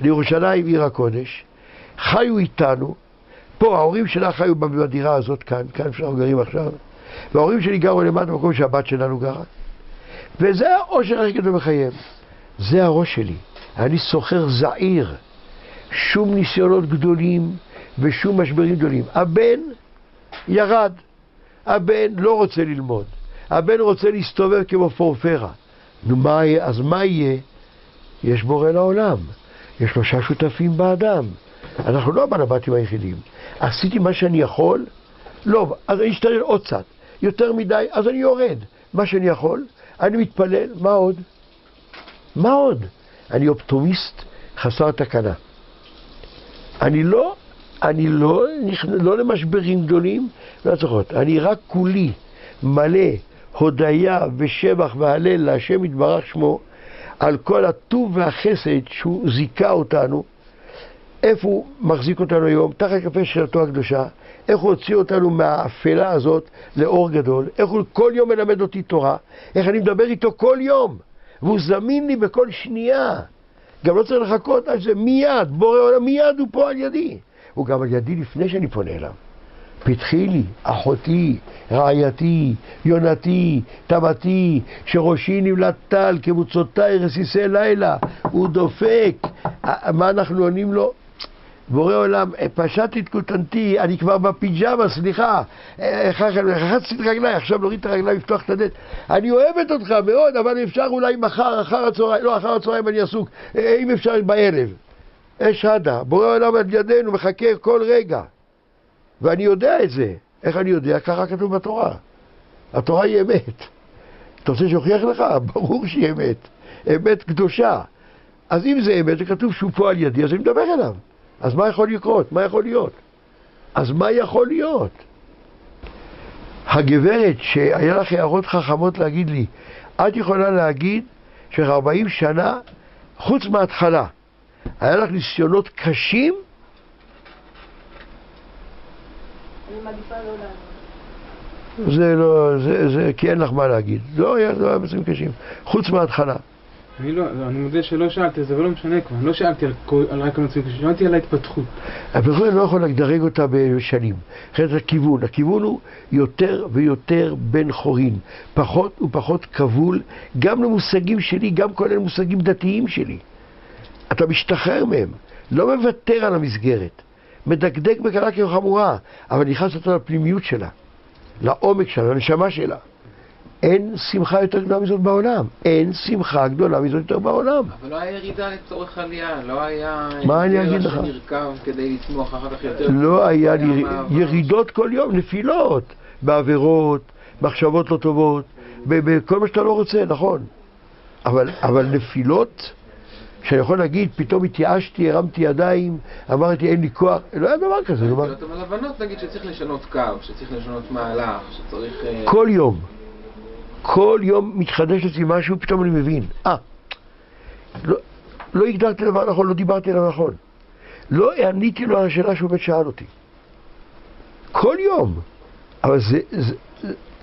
לירושלים, עיר הקודש, חיו איתנו. פה ההורים שלה חיו בדירה הזאת כאן, כאן שאנחנו גרים עכשיו, וההורים שלי גרו למטה במקום שהבת שלנו גרה. וזה האושר הכי גדול בחייהם. זה הראש שלי. אני סוחר זעיר. שום ניסיונות גדולים ושום משברים גדולים. הבן ירד, הבן לא רוצה ללמוד, הבן רוצה להסתובב כמו פורפרה. נו, מה? אז מה יהיה? יש בורא לעולם, יש שלושה שותפים באדם. אנחנו לא הבעל הבתים היחידים. עשיתי מה שאני יכול? לא, אז אני אשתדל עוד קצת. יותר מדי, אז אני יורד. מה שאני יכול, אני מתפלל, מה עוד? מה עוד? אני אופטומיסט חסר תקנה. אני לא, אני לא, לא למשברים גדולים והצלחות. אני רק כולי מלא הודיה ושבח והלל להשם יתברך שמו על כל הטוב והחסד שהוא זיכה אותנו, איפה הוא מחזיק אותנו היום, תחת כפה שאלתו הקדושה, איך הוא הוציא אותנו מהאפלה הזאת לאור גדול, איך הוא כל יום מלמד אותי תורה, איך אני מדבר איתו כל יום, והוא זמין לי בכל שנייה. גם לא צריך לחכות עד זה, מיד, בורא עולם, מיד הוא פה על ידי. הוא גם על ידי לפני שאני פונה אליו. פתחי לי, אחותי, רעייתי, יונתי, תמתי, שראשי נמלט טל, כמוצותיי רסיסי לילה, הוא דופק. מה אנחנו עונים לו? בורא עולם, פשטתי את כותנתי, אני כבר בפיג'מה, סליחה, רחצתי את רגליי, עכשיו נוריד את הרגליים, לפתוח את הדלת. אני אוהבת אותך מאוד, אבל אפשר אולי מחר, אחר הצהריים, לא, אחר הצהריים אני עסוק, אם אפשר בערב. אש הדה, בורא עולם על ידינו, מחכה כל רגע. ואני יודע את זה. איך אני יודע? ככה כתוב בתורה. התורה היא אמת. אתה רוצה שיוכיח לך? ברור שהיא אמת. אמת קדושה. אז אם זה אמת, זה כתוב שהוא פה על ידי, אז אני מדבר אליו. אז מה יכול לקרות? מה יכול להיות? אז מה יכול להיות? הגברת שהיה לך הערות חכמות להגיד לי, את יכולה להגיד שאחרי 40 שנה, חוץ מההתחלה, היה לך ניסיונות קשים, אני מעדיפה לא לענות. זה לא, זה, זה, כי אין לך מה להגיד. לא היה, לא היה מצבים קשים, חוץ מההתחלה. אני לא, אני מודה שלא שאלתי על זה, אבל לא משנה כבר, אני לא שאלתי על, על רק קשים, שאלתי על ההתפתחות. אני לא יכול לדרג אותה בשנים. אחרת הכיוון. הכיוון הוא יותר ויותר בן חורין. פחות ופחות כבול, גם למושגים שלי, גם כולל מושגים דתיים שלי. אתה משתחרר מהם. לא מוותר על המסגרת. מדקדק בקלה כחמורה, אבל נכנס יותר לפנימיות שלה, לעומק שלה, לנשמה שלה. אין שמחה יותר גדולה מזאת בעולם. אין שמחה גדולה מזאת יותר בעולם. אבל לא היה ירידה לצורך עלייה, לא היה... מה אני אגיד לך? שנרקב כדי לצמוח אחר כך יותר. לא היה. ירידות כל יום, נפילות, בעבירות, מחשבות לא טובות, בכל מה שאתה לא רוצה, נכון. אבל, אבל נפילות, שאני יכול להגיד, פתאום התייאשתי, הרמתי ידיים, אמרתי אין לי כוח, לא היה דבר כזה, אבל הבנות נגיד שצריך לשנות קו, שצריך לשנות מהלך, שצריך... אה, כל יום, כל יום מתחדש אצלי משהו, פתאום אני מבין. אה, לא, לא הגדרתי דבר נכון, לא דיברתי עליו נכון. לא עניתי לו על השאלה שהוא באמת שאל אותי. כל יום. אבל זה, זה,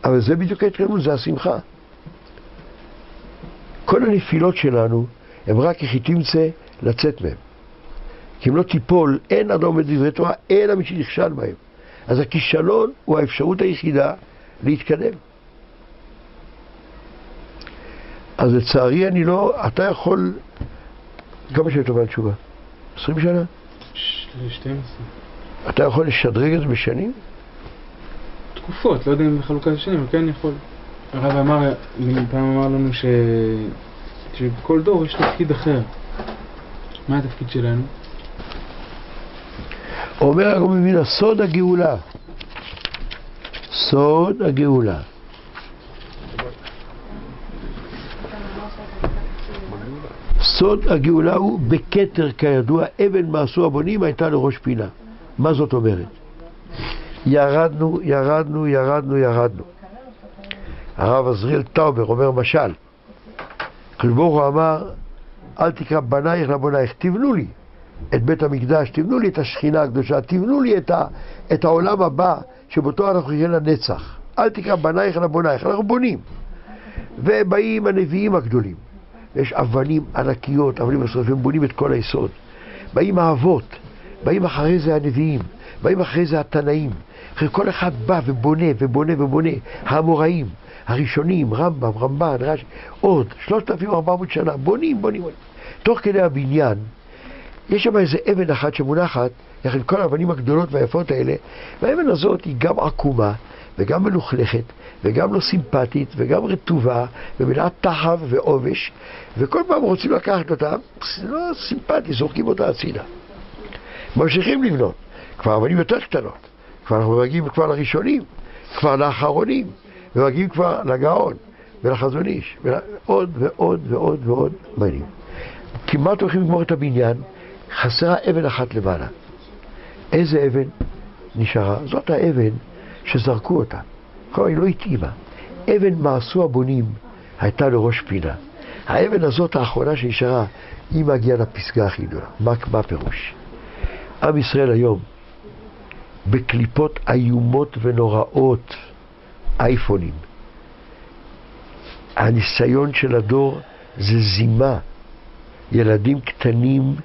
אבל זה בדיוק ההתקדמות, זה השמחה. כל הנפילות שלנו הם רק איך היא תמצא לצאת מהם. כי אם לא תיפול, אין אדם עומד דברי תורה, אלא מי שנכשל בהם. אז הכישלון הוא האפשרות היחידה להתקדם. אז לצערי אני לא, אתה יכול, כמה שנים אתה בא לתשובה? 20 שנה? ש- 12. אתה יכול לשדרג את זה בשנים? תקופות, לא יודע אם בחלוקה של שנים, אבל כן יכול. הרב אמר, פעם אמר לנו ש... שבכל דור יש תפקיד אחר. מה התפקיד שלנו? אומר הרב מבינה, סוד הגאולה. סוד הגאולה. סוד הגאולה הוא בכתר כידוע, אבן מעשו הבונים הייתה לראש פינה. מה זאת אומרת? ירדנו, ירדנו, ירדנו, ירדנו. הרב עזריאל טאובר אומר משל. הוא אמר, אל תקרא בנייך אלא בונייך, תבנו לי את בית המקדש, תבנו לי את השכינה הקדושה, תבנו לי את, ה, את העולם הבא שבאותו אנחנו נהיה לנצח. אל תקרא בנייך אלא בונייך, אנחנו בונים. ובאים הנביאים הגדולים. יש אבנים ענקיות, אבנים בסוף, הם בונים את כל היסוד. באים האבות, באים אחרי זה הנביאים, באים אחרי זה התנאים. אחרי כל אחד בא ובונה ובונה ובונה. האמוראים, הראשונים, רמב"ם, רמב"ן, רש"י, עוד 3,400 שנה, בונים, בונים, בונים. תוך כדי הבניין, יש שם איזה אבן אחת שמונחת, יחד עם כל האבנים הגדולות והיפות האלה, והאבן הזאת היא גם עקומה, וגם מלוכלכת, וגם לא סימפטית, וגם רטובה, ומלאת תחב ועובש, וכל פעם רוצים לקחת אותה, זה לא סימפטי, זורקים אותה הצידה. ממשיכים לבנות, כבר אבנים יותר קטנות, כבר אנחנו מגיעים כבר לראשונים, כבר לאחרונים, ומגיעים כבר לגאון ולחזון איש, ועוד ועוד ועוד ועוד בנים. כמעט הולכים לגמור את הבניין, חסרה אבן אחת למעלה. איזה אבן נשארה? זאת האבן שזרקו אותה. כלומר, היא לא התאימה. אבן מעשו הבונים הייתה לראש פינה. האבן הזאת האחרונה שנשארה, היא מגיעה לפסגה הכי גדולה. מה, מה הפירוש? עם ישראל היום, בקליפות איומות ונוראות, אייפונים. הניסיון של הדור זה זימה. ילדים קטנים,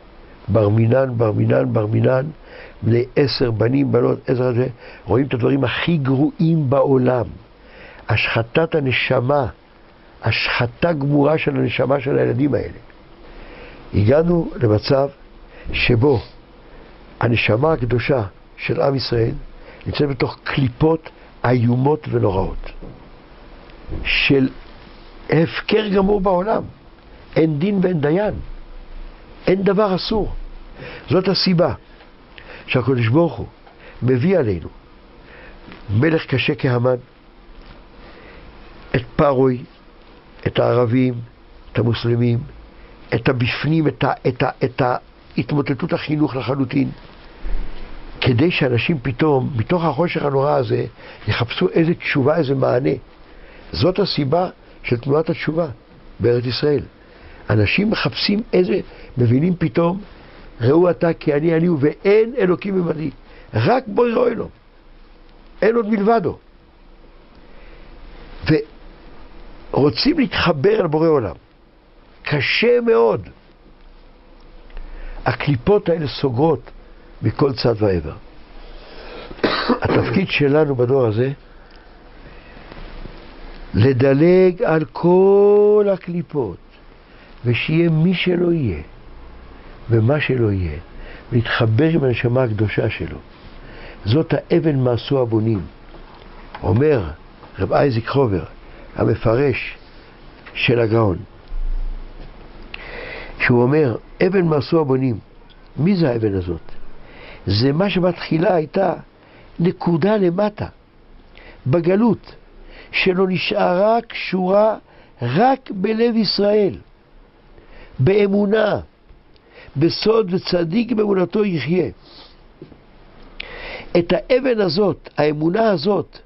בר מינן, בר מינן, בר מינן, בני עשר, בנים, בנות, עשר הזה, רואים את הדברים הכי גרועים בעולם. השחתת הנשמה, השחתה גמורה של הנשמה של הילדים האלה. הגענו למצב שבו הנשמה הקדושה של עם ישראל נמצאת בתוך קליפות איומות ונוראות של הפקר גמור בעולם. אין דין ואין דיין. אין דבר אסור. זאת הסיבה שהקדוש ברוך הוא מביא עלינו מלך קשה כהמן, את פרוי, את הערבים, את המוסלמים, את הבפנים, את, ה, את, ה, את ההתמוטטות החינוך לחלוטין, כדי שאנשים פתאום, מתוך החושך הנורא הזה, יחפשו איזה תשובה, איזה מענה. זאת הסיבה של תנועת התשובה בארץ ישראל. אנשים מחפשים איזה, מבינים פתאום, ראו אתה כי אני אני הוא ואין אלוקים עמדי. רק בו יראו אלו. אין עוד מלבדו. ורוצים להתחבר אל בורא עולם. קשה מאוד. הקליפות האלה סוגרות מכל צד ועבר. התפקיד שלנו בדור הזה לדלג על כל הקליפות, ושיהיה מי שלא יהיה, ומה שלא יהיה, להתחבר עם הנשמה הקדושה שלו. זאת האבן מעשו הבונים. אומר רב אייזיק חובר, המפרש של הגאון, שהוא אומר, אבן מעשו הבונים. מי זה האבן הזאת? זה מה שבתחילה הייתה נקודה למטה, בגלות, שלא נשארה קשורה רק בלב ישראל, באמונה, בסוד וצדיק באמונתו יחיה. את האבן הזאת, האמונה הזאת,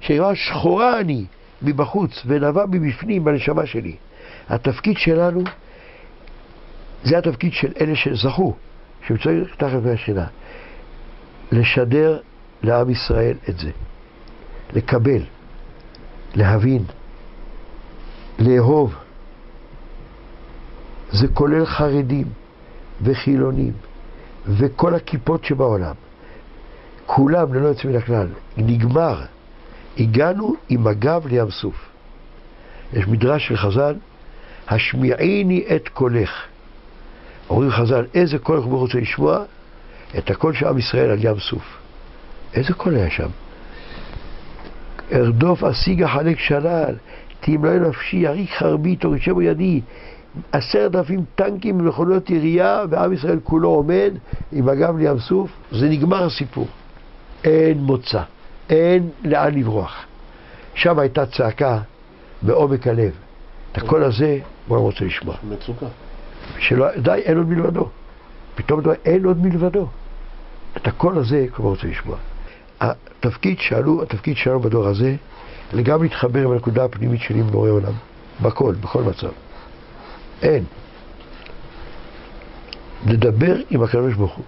שהיא שחורה אני מבחוץ ונבע מבפנים בנשמה שלי, התפקיד שלנו זה התפקיד של אלה שזכו, שמצויים תחת מהשכינה. לשדר לעם ישראל את זה. לקבל, להבין, לאהוב. זה כולל חרדים וחילונים וכל הכיפות שבעולם. כולם ללא יוצא מן הכלל. נגמר. הגענו עם הגב לים סוף. יש מדרש של חז"ל, השמיעיני את קולך. אומרים חז"ל, איזה קול אנחנו רוצים לשמוע? את הקול של עם ישראל על ים סוף. איזה קול היה שם? ארדוף אשיג החלק שלל, תמלא נפשי, יריק חרבי, תורישמו ידי. עשרת אלפים טנקים ומכונות ירייה, ועם ישראל כולו עומד עם הגב לים סוף, זה נגמר הסיפור. אין מוצא, אין לאן לברוח. שם הייתה צעקה בעומק הלב. את הקול הזה, הוא לא רוצה לשמוע. מצוקה. שלא, די, אין עוד מלבדו. פתאום אתה אומר, אין עוד מלבדו. את הקול הזה כבר רוצה לשמוע. התפקיד שאלו, התפקיד שלנו בדור הזה, לגמרי להתחבר עם הנקודה הפנימית שלי עם בורא עולם. בכל, בכל מצב. אין. לדבר עם הקדוש ברוך הוא.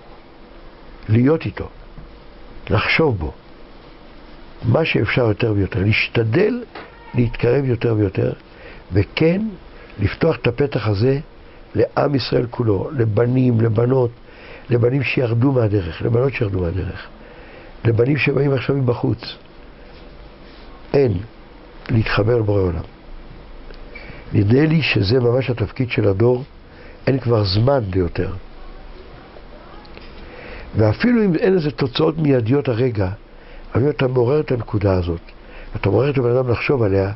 להיות איתו. לחשוב בו. מה שאפשר יותר ויותר. להשתדל להתקרב יותר ויותר, וכן לפתוח את הפתח הזה לעם ישראל כולו, לבנים, לבנות, לבנים שירדו מהדרך, לבנות שירדו מהדרך, לבנים שבאים עכשיו מבחוץ. אין להתחבר לבורא עולם. נראה לי שזה ממש התפקיד של הדור, אין כבר זמן ליותר. ואפילו אם אין לזה תוצאות מיידיות הרגע, אבל אם אתה מעורר את הנקודה הזאת, אתה מעורר את הבן אדם לחשוב עליה,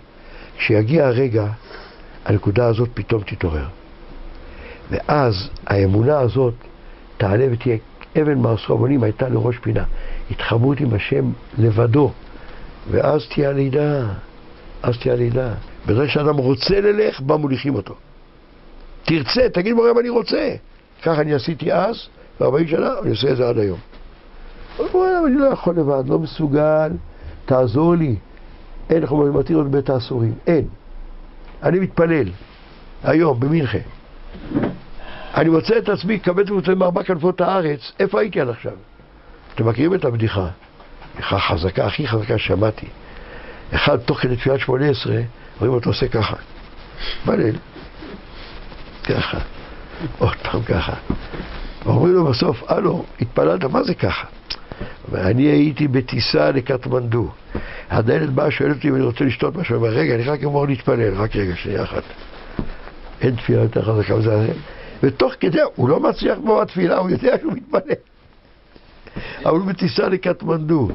כשיגיע הרגע, הנקודה הזאת פתאום תתעורר. ואז האמונה הזאת תעלה ותהיה אבן מעשרבונים הייתה לראש פינה. התחברות עם השם לבדו, ואז תהיה הלידה, אז תהיה הלידה. בזה שאדם רוצה ללך, בה מוליכים אותו. תרצה, תגיד בורם אני רוצה. ככה אני עשיתי אז, ו-40 שנה, אני עושה את זה עד היום. אבל אני לא יכול לבד, לא מסוגל, תעזור לי. אין, איך אומרים, מתיר עוד בית האסורים. אין. אני מתפלל, היום, במינכה. אני מוצא את עצמי קבץ וצא מארבע כנפות הארץ, איפה הייתי עד עכשיו? אתם מכירים את הבדיחה? בדיחה חזקה, הכי חזקה ששמעתי. אחד, תוך כדי תפילת שמונה עשרה, רואים אותו עושה ככה. בליל. ככה. עוד פעם ככה. אומרים לו בסוף, הלו, התפללת, מה זה ככה? ואני הייתי בטיסה לקטמנדו. הדיילת באה, שואלת אותי אם אני רוצה לשתות משהו, אומר, רגע, אני רק אמור להתפלל, רק רגע, שנייה אחת. אין תפילה יותר חזקה מזה. ותוך כדי, הוא לא מצליח כמו התפילה, הוא יודע שהוא מתפלל. אבל הוא בטיסה לקטמנדו,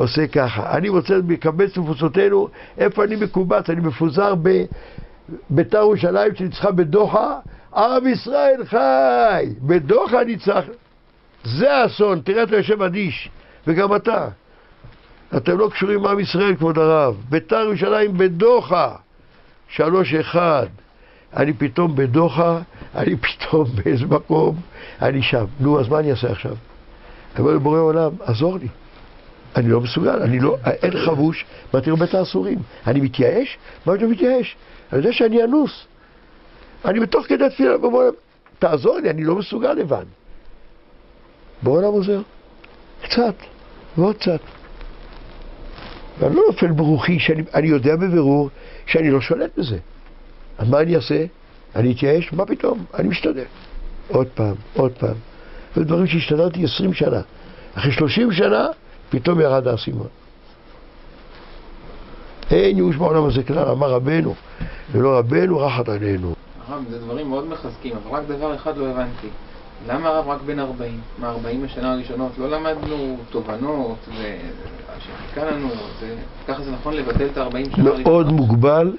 עושה ככה. אני רוצה לקבץ מפוצותינו, איפה אני מקובץ? אני מפוזר בביתר ירושלים שניצחה בדוחה, עם ישראל חי! בדוחה ניצח. זה האסון, תראה אתה יושב אדיש, וגם אתה. אתם לא קשורים עם ישראל, כבוד הרב. ביתר ירושלים בדוחה, שלוש אחד. אני פתאום בדוחה, אני פתאום באיזה מקום, אני שם. נו, אז מה אני אעשה עכשיו? אני אומר לבורא עולם, עזור לי. אני לא מסוגל, אני לא, אין חבוש, ואתה בית האסורים. אני מתייאש? מה אתה מתייאש? אני יודע שאני אנוס. אני בתוך כדי תפילה, עולם, תעזור לי, אני לא מסוגל לבד. בורא עולם עוזר. קצת, ועוד קצת. ואני לא נופל ברוחי, שאני אני יודע בבירור שאני לא שולט בזה. אז מה אני אעשה? אני אתייאש? מה פתאום? אני משתדל. עוד פעם, עוד פעם. ודברים שהשתדלתי עשרים שנה. אחרי שלושים שנה, פתאום ירד האסימון. אין ייאוש בעולם הזה כלל, אמר רבנו, ולא רבנו רחת עלינו. הרב, זה דברים מאוד מחזקים, אבל רק דבר אחד לא הבנתי. למה הרב רק בן 40? מה, 40 השנה הראשונות? לא למדנו תובנות, שחיכה לנו, זה... ככה זה נכון לבטל את ה-40 שנה הראשונות? מאוד מוגבל,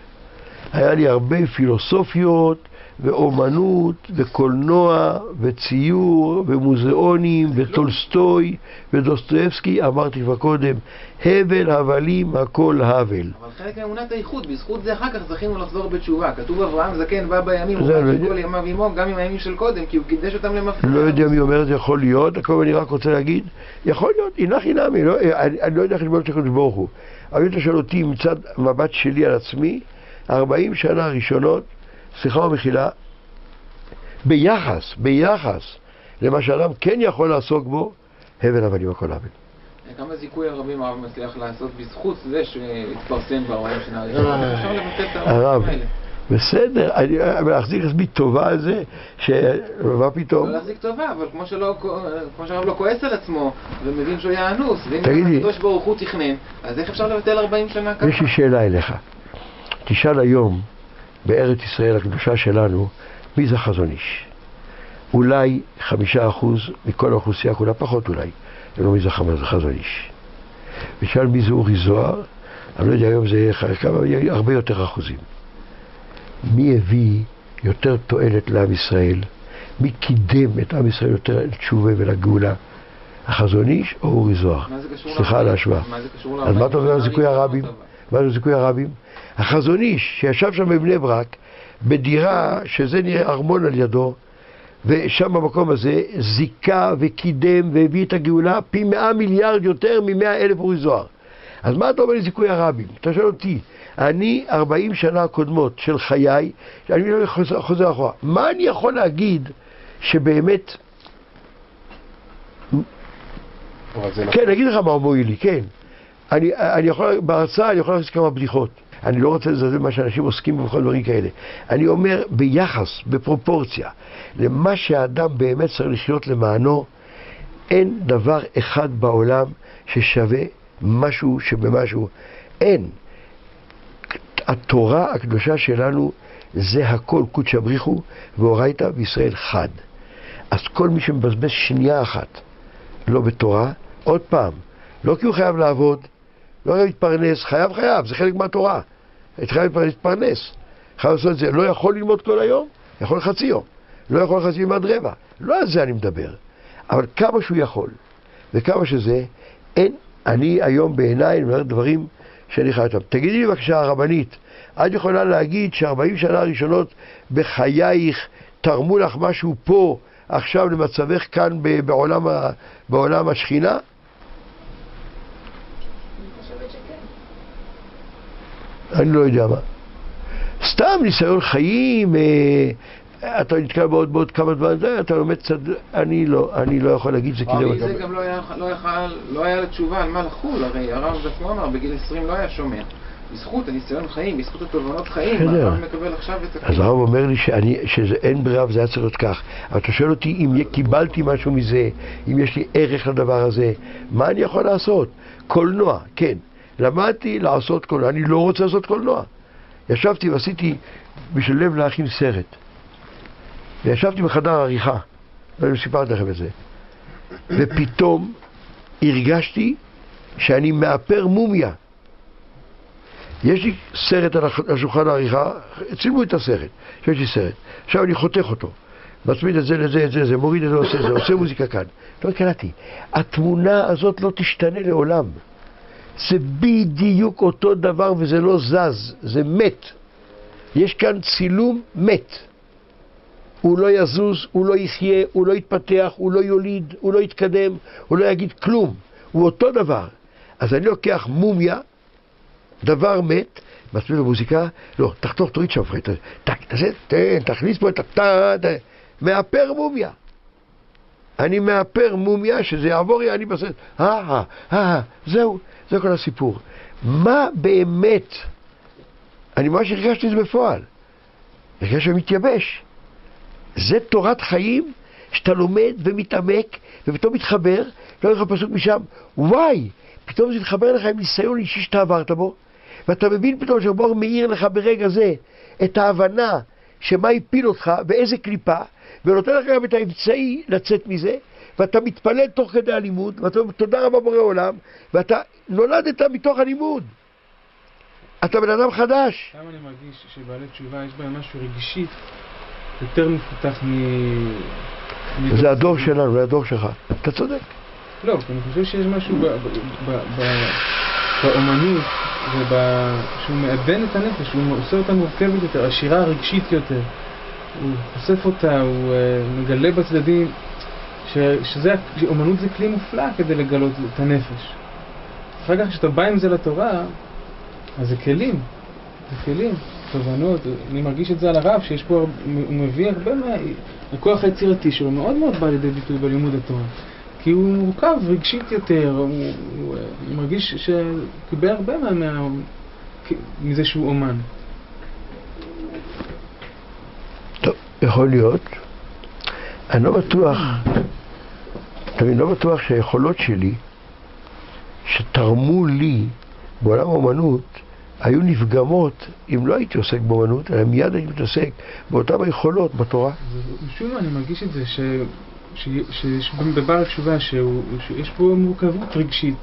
היה לי הרבה פילוסופיות ואומנות וקולנוע וציור ומוזיאונים וטולסטוי ודוסטויבסקי, אמרתי כבר קודם, הבל הבלים הכל הבל. אבל חלק מאמונת האיחוד, בזכות זה אחר כך זכינו לחזור בתשובה. כתוב אברהם זקן בא בימים, הוא לא בא יודע. כל ימיו עמו, גם עם הימים של קודם, כי הוא קידש אותם למפריע. לא יודע מי אומר את זה, יכול להיות, הכל אני רק רוצה להגיד, יכול להיות, הנה חינמי, לא, אני, אני לא יודע איך ללמוד את הקדוש ברוך הוא. אבל אם אתה שואל אותי מצד מבט שלי על עצמי, 40 שנה הראשונות, סליחה ומחילה, ביחס, ביחס למה שאדם כן יכול לעסוק בו, הבל הבלים הכל הבל. כמה זיכוי הרבים הרב מצליח לעשות בזכות זה שהתפרסם ב-40 שנה הראשונות. איך אפשר לבטל את הרב, הרבים האלה? בסדר, אני להחזיק עצמי טובה על זה, שמה פתאום? לא להחזיק טובה, אבל כמו שלא- כמו שהרב לא כועס על עצמו, ומבין שהוא היה אנוס, ואם הקדוש ברוך הוא תכנן, אז איך אפשר לבטל 40 שנה ככה? יש לי שאלה אליך. תשאל היום, בארץ ישראל הקדושה שלנו, מי זה חזון איש? אולי חמישה אחוז מכל האוכלוסייה כולה, פחות אולי, ולא מי זה חזון איש. ותשאל מי זה אורי זוהר, אני לא יודע, היום זה יהיה כמה, יהיה הרבה יותר אחוזים. מי הביא יותר תועלת לעם ישראל? מי קידם את עם ישראל יותר לתשובה ולגאולה? החזון איש או אורי זוהר? סליחה על ההשוואה. אז מה אתה אומר על זיכוי הרבים? מה זה זיכוי הרבים? החזון איש שישב שם בבני ברק, בדירה שזה נראה ארמון על ידו, ושם במקום הזה זיכה וקידם והביא את הגאולה פי מאה מיליארד יותר ממאה אלף אורי זוהר. אז מה אתה אומר לי זיכוי הרבים? אתה שואל אותי, אני ארבעים שנה הקודמות של חיי, אני לא חוזר, חוזר אחורה, מה אני יכול להגיד שבאמת, לא... כן, אני אגיד לך מה הוא מועיל לי, כן. אני, אני יכול, בהרצאה אני יכול להכניס כמה בדיחות. אני לא רוצה לזלזל במה שאנשים עוסקים בכל דברים כאלה. אני אומר, ביחס, בפרופורציה, למה שהאדם באמת צריך לחיות למענו, אין דבר אחד בעולם ששווה משהו שבמשהו. אין. התורה הקדושה שלנו זה הכל קודשא בריחו ואורייתא וישראל חד. אז כל מי שמבזבז שנייה אחת לא בתורה, עוד פעם, לא כי הוא חייב לעבוד, לא להתפרנס, חייב חייב, זה חלק מהתורה. חייב להתפרנס, חייב לעשות את זה, לא יכול ללמוד כל היום, יכול חצי יום, לא יכול חצי יום עד רבע, לא על זה אני מדבר, אבל כמה שהוא יכול, וכמה שזה, אין, אני היום בעיניי, אני אומר דברים שאני חייב אותם. תגידי לי בבקשה הרבנית, את יכולה להגיד ש-40 שנה הראשונות בחייך תרמו לך משהו פה, עכשיו למצבך כאן בעולם, בעולם השכינה? אני לא יודע מה. סתם ניסיון חיים, אה, אתה נתקל בעוד בעוד כמה זה, אתה לומד קצת, אני לא, אני לא יכול להגיד שזה אבל כאילו... זה גם לא היה, לא, היה, לא היה לה תשובה על מה לחול, הרי הרב בעצמו אמר, בגיל 20 לא היה שומע. בזכות הניסיון חיים, בזכות התובנות חיים. הרב מקבל עכשיו את אז הכלים. הרב אומר לי שאני, שאין ברירה וזה היה צריך להיות כך. אבל אתה שואל אותי אם קיבלתי משהו מזה, אם יש לי ערך לדבר הזה, מה אני יכול לעשות? קולנוע, כן. למדתי לעשות קולנוע, אני לא רוצה לעשות קולנוע. ישבתי ועשיתי בשביל לב להכין סרט. וישבתי בחדר עריכה, לא יודע אם סיפרתי לכם את זה. ופתאום הרגשתי שאני מאפר מומיה. יש לי סרט על הח- על שולחן העריכה, צילמו את הסרט, יש לי סרט. עכשיו אני חותך אותו, מצמיד את זה לזה, את זה, זה, מוריד את זה, עושה זה, עושה מוזיקה כאן. לא קלטתי. התמונה הזאת לא תשתנה לעולם. זה בדיוק אותו דבר וזה לא זז, זה מת. יש כאן צילום מת. הוא לא יזוז, הוא לא יחיה, הוא לא יתפתח, הוא לא יוליד, הוא לא יתקדם, הוא לא יגיד כלום. הוא אותו דבר. אז אני לוקח מומיה, דבר מת, מצמיד למוזיקה, לא, תחתוך, תוריד שם, תן, תכניס פה את ת- מאפר מומיה. אני מאפר מומיה, שזה יעבור, אני בסרט. אה, אה, אה, זהו, זה כל הסיפור. מה באמת, אני ממש הרגשתי את זה בפועל. הרגשתי שמתייבש. זה תורת חיים שאתה לומד ומתעמק ופתאום מתחבר, לא לך פסוק משם, וואי, פתאום זה מתחבר לך עם ניסיון אישי שאתה עברת בו, ואתה מבין פתאום שהבור מאיר לך ברגע זה את ההבנה שמה הפיל אותך ואיזה קליפה, ונותן לך גם את האמצעי לצאת מזה, ואתה מתפלל תוך כדי הלימוד, ואתה אומר תודה רבה בורא עולם, ואתה נולדת מתוך הלימוד. אתה בן אדם חדש. למה אני מרגיש שבעלי תשובה יש בהם משהו רגשית יותר מפותח מ... זה הדור שלנו, זה הדור שלך. אתה צודק. לא, אני חושב שיש משהו באומנות. שהוא מעדן את הנפש, הוא עושה אותה מורכבת יותר, עשירה רגשית יותר. הוא חושף אותה, הוא uh, מגלה בצדדים, ש... שזה, אומנות זה כלי מופלא כדי לגלות את הנפש. אחר כך כשאתה בא עם זה לתורה, אז זה כלים, זה כלים, תובנות, אני מרגיש את זה על הרב, שיש פה, הוא מביא הרבה מה... הכוח היצירתי שלו מאוד מאוד בא לידי ביטוי בלימוד התורה. כי הוא מורכב רגשית יותר, הוא, הוא, אני מרגיש שקיבל הרבה מה, מה, מזה שהוא אומן. טוב, יכול להיות. אני לא בטוח, אני לא בטוח שהיכולות שלי, שתרמו לי בעולם האומנות, היו נפגמות אם לא הייתי עוסק באומנות, אלא מיד הייתי מתעסק באותן היכולות בתורה. משום מה אני מרגיש את זה, ש, ש, שיש בבר התשובה שהוא- שיש פה מורכבות רגשית,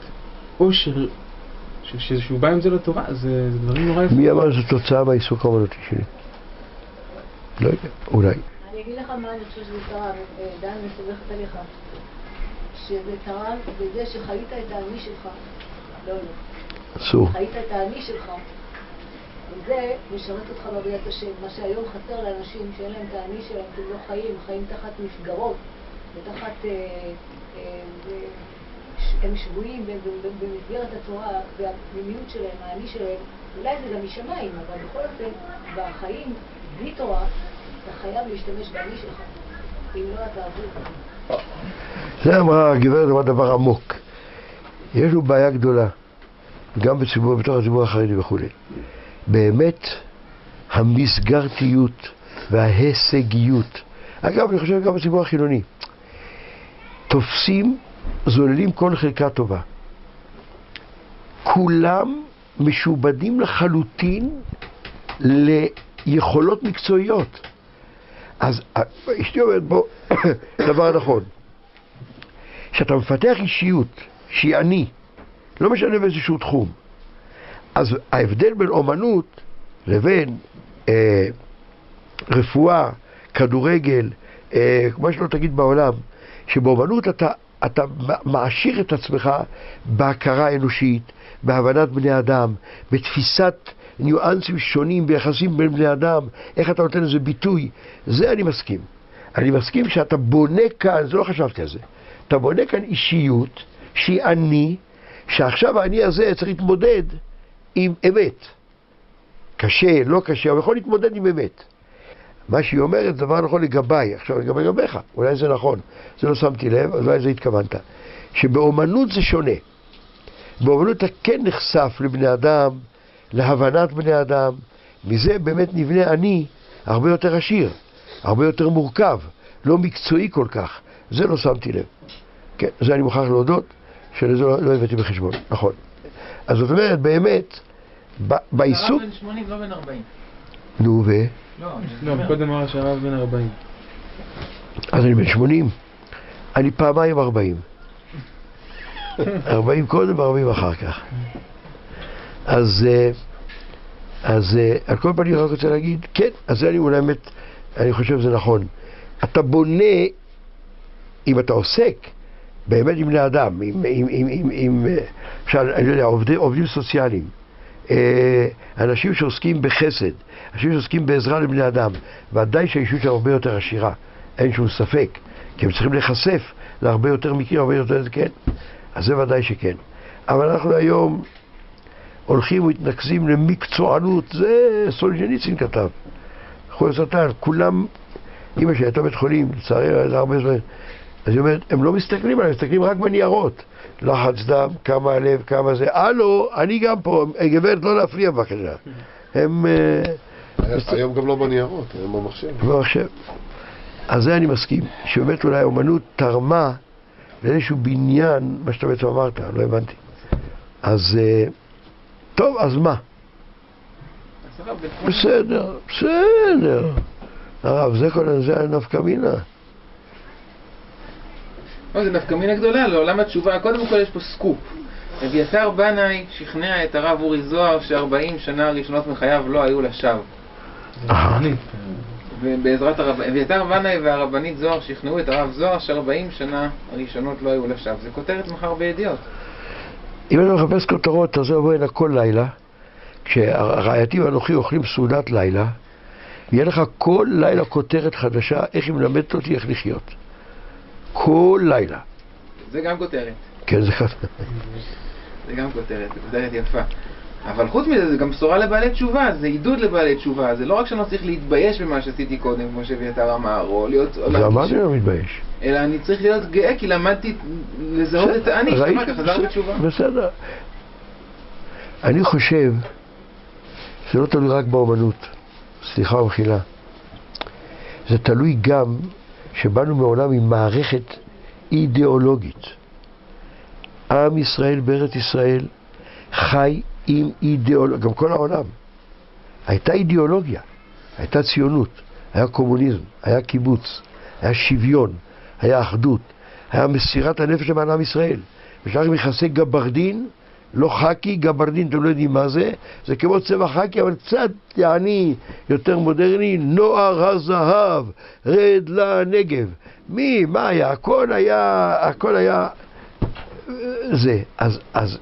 עושר, ש, ש, שהוא בא עם זה לתורה, זה, זה דברים נורא יפים. מי אמר שזו תוצאה מהעיסוק האומנותי שלי? לא יודע, אולי. אני אגיד לך מה אני חושבת שזה תרם, אה, דן מסובכת עליך. שזה תרם בזה שחיית את האני שלך. לא, לא. אסור. חיית את האני שלך. וזה משרת אותך בעבודת השם. מה שהיום חסר לאנשים שאין להם את האני שלהם, כי הם לא חיים, חיים תחת מסגרות, ותחת... אה, אה, ש- הם שבויים במסגרת התורה, והפנימיות שלהם, האני שלהם, אולי זה גם משמיים, אבל בכל אופן, בחיים, בלי תורה, אתה חייב להשתמש באני שלך. אם לא, אתה אבוד. זה אמרה הגברת, אמרה דבר עמוק. יש לנו בעיה גדולה, גם בציבור, בתוך הציבור החרדי וכולי. באמת, המסגרתיות וההישגיות, אגב, אני חושב גם בציבור החילוני, תופסים, זוללים כל חלקה טובה. כולם משועבדים לחלוטין ליכולות מקצועיות. אז אה, אשתי אומרת, בוא, דבר נכון. כשאתה מפתח אישיות שהיא אני, לא משנה באיזשהו תחום, אז ההבדל בין אומנות לבין אה, רפואה, כדורגל, אה, מה שלא תגיד בעולם, שבאומנות אתה, אתה מעשיר את עצמך בהכרה אנושית, בהבנת בני אדם, בתפיסת ניואנסים שונים ביחסים בין בני אדם, איך אתה נותן לזה ביטוי, זה אני מסכים. אני מסכים שאתה בונה כאן, זה לא חשבתי על זה, אתה בונה כאן אישיות שהיא אני, שעכשיו האני הזה צריך להתמודד עם אמת. קשה, לא קשה, אבל יכול להתמודד עם אמת. מה שהיא אומרת זה דבר נכון לגביי, עכשיו גם לגביך, אולי זה נכון, זה לא שמתי לב, אז אולי זה התכוונת. שבאומנות זה שונה. באומנות אתה כן נחשף לבני אדם, להבנת בני אדם, מזה באמת נבנה אני הרבה יותר עשיר, הרבה יותר מורכב, לא מקצועי כל כך. זה לא שמתי לב. כן, זה אני מוכרח להודות, שלזה לא, לא הבאתי בחשבון, נכון. אז זאת אומרת, באמת, ב- בעיסוק... הרב בן 80, לא בן 40. נו, ו... לא, לא, קודם אמר שהרב בן 40. אז אני בן 80, אני פעמיים 40. 40 קודם ו-40 אחר כך. אז, אה, אז אה, על כל פנים אני רק רוצה להגיד, כן, אז זה אני אולי באמת, אני חושב שזה נכון. אתה בונה, אם אתה עוסק באמת עם בני אדם, עם, עם, עם, עם, עם אה, למשל, אני לא יודע, עובדי, עובדים סוציאליים, אנשים שעוסקים בחסד, אנשים שעוסקים בעזרה לבני אדם, ודאי שהאישות שלהם הרבה יותר עשירה, אין שום ספק, כי הם צריכים להיחשף להרבה יותר מקרים, הרבה יותר, כן, אז זה ודאי שכן. אבל אנחנו היום הולכים ומתנקזים למקצוענות, זה סולג'ניצין כתב. חולי סרטן, כולם, אמא שלי הייתה בית חולים, לצערי היה הרבה זמן, אז היא אומרת, הם לא מסתכלים עליהם, מסתכלים רק בניירות. לחץ דם, כמה הלב, כמה זה, הלו, אני גם פה, גברת, לא להפריע בבקשה. הם... אה, היום גם לא בניירות, היום במחשב. במחשב. אז זה אני מסכים, שבאמת אולי האומנות תרמה לאיזשהו בניין, מה שאתה בעצם אמרת, לא הבנתי. אז אה, טוב, אז מה? בסדר, בסדר. הרב, זה כל זה הנפקא מינה. לא, זה נפקא מינה גדולה לעולם התשובה. קודם כל יש פה סקופ. אביתר בנאי שכנע את הרב אורי זוהר ש-40 שנה הראשונות מחייו לא היו לשווא. ובעזרת הרב... אביתר בנאי והרבנית זוהר שכנעו את הרב זוהר ש-40 שנה הראשונות לא היו לשווא. זה כותרת מחר בידיעות. אם אתה מחפש כותרות, אז בוא הנה כל לילה, כשהרעייתי ואנוכי אוכלים סעודת לילה, יהיה לך כל לילה כותרת חדשה, איך היא מלמדת אותי איך לחיות. כל לילה. זה גם כותרת. כן, זה ככה. זה גם כותרת, זו כותרת יפה. אבל חוץ מזה, זה גם בשורה לבעלי תשובה, זה עידוד לבעלי תשובה. זה לא רק שאני לא צריך להתבייש במה שעשיתי קודם, כמו שאביתר אמר, או להיות... להרגיש- אמרתי לא מתבייש. אלא אני צריך להיות גאה, כי למדתי לזהות את האני, שאחר כך חזר בתשובה. בסדר. אני חושב שזה לא תלוי רק באומנות, סליחה ומחילה. זה תלוי גם שבאנו מעולם עם מערכת אידיאולוגית. עם ישראל בארץ ישראל חי עם אידיאולוגיה, גם כל העולם. הייתה אידיאולוגיה, הייתה ציונות, היה קומוניזם, היה קיבוץ, היה שוויון, היה אחדות, היה מסירת הנפש למען עם ישראל. ושלח מכסי גברדין, לא חאקי, גברדין, אתם לא יודעים מה זה, זה כמו צבע חאקי, אבל קצת, יעני, יותר מודרני, נוער הזהב, רד לנגב. מי, מה היה? הכל היה, הכל היה אה, זה. אז, אז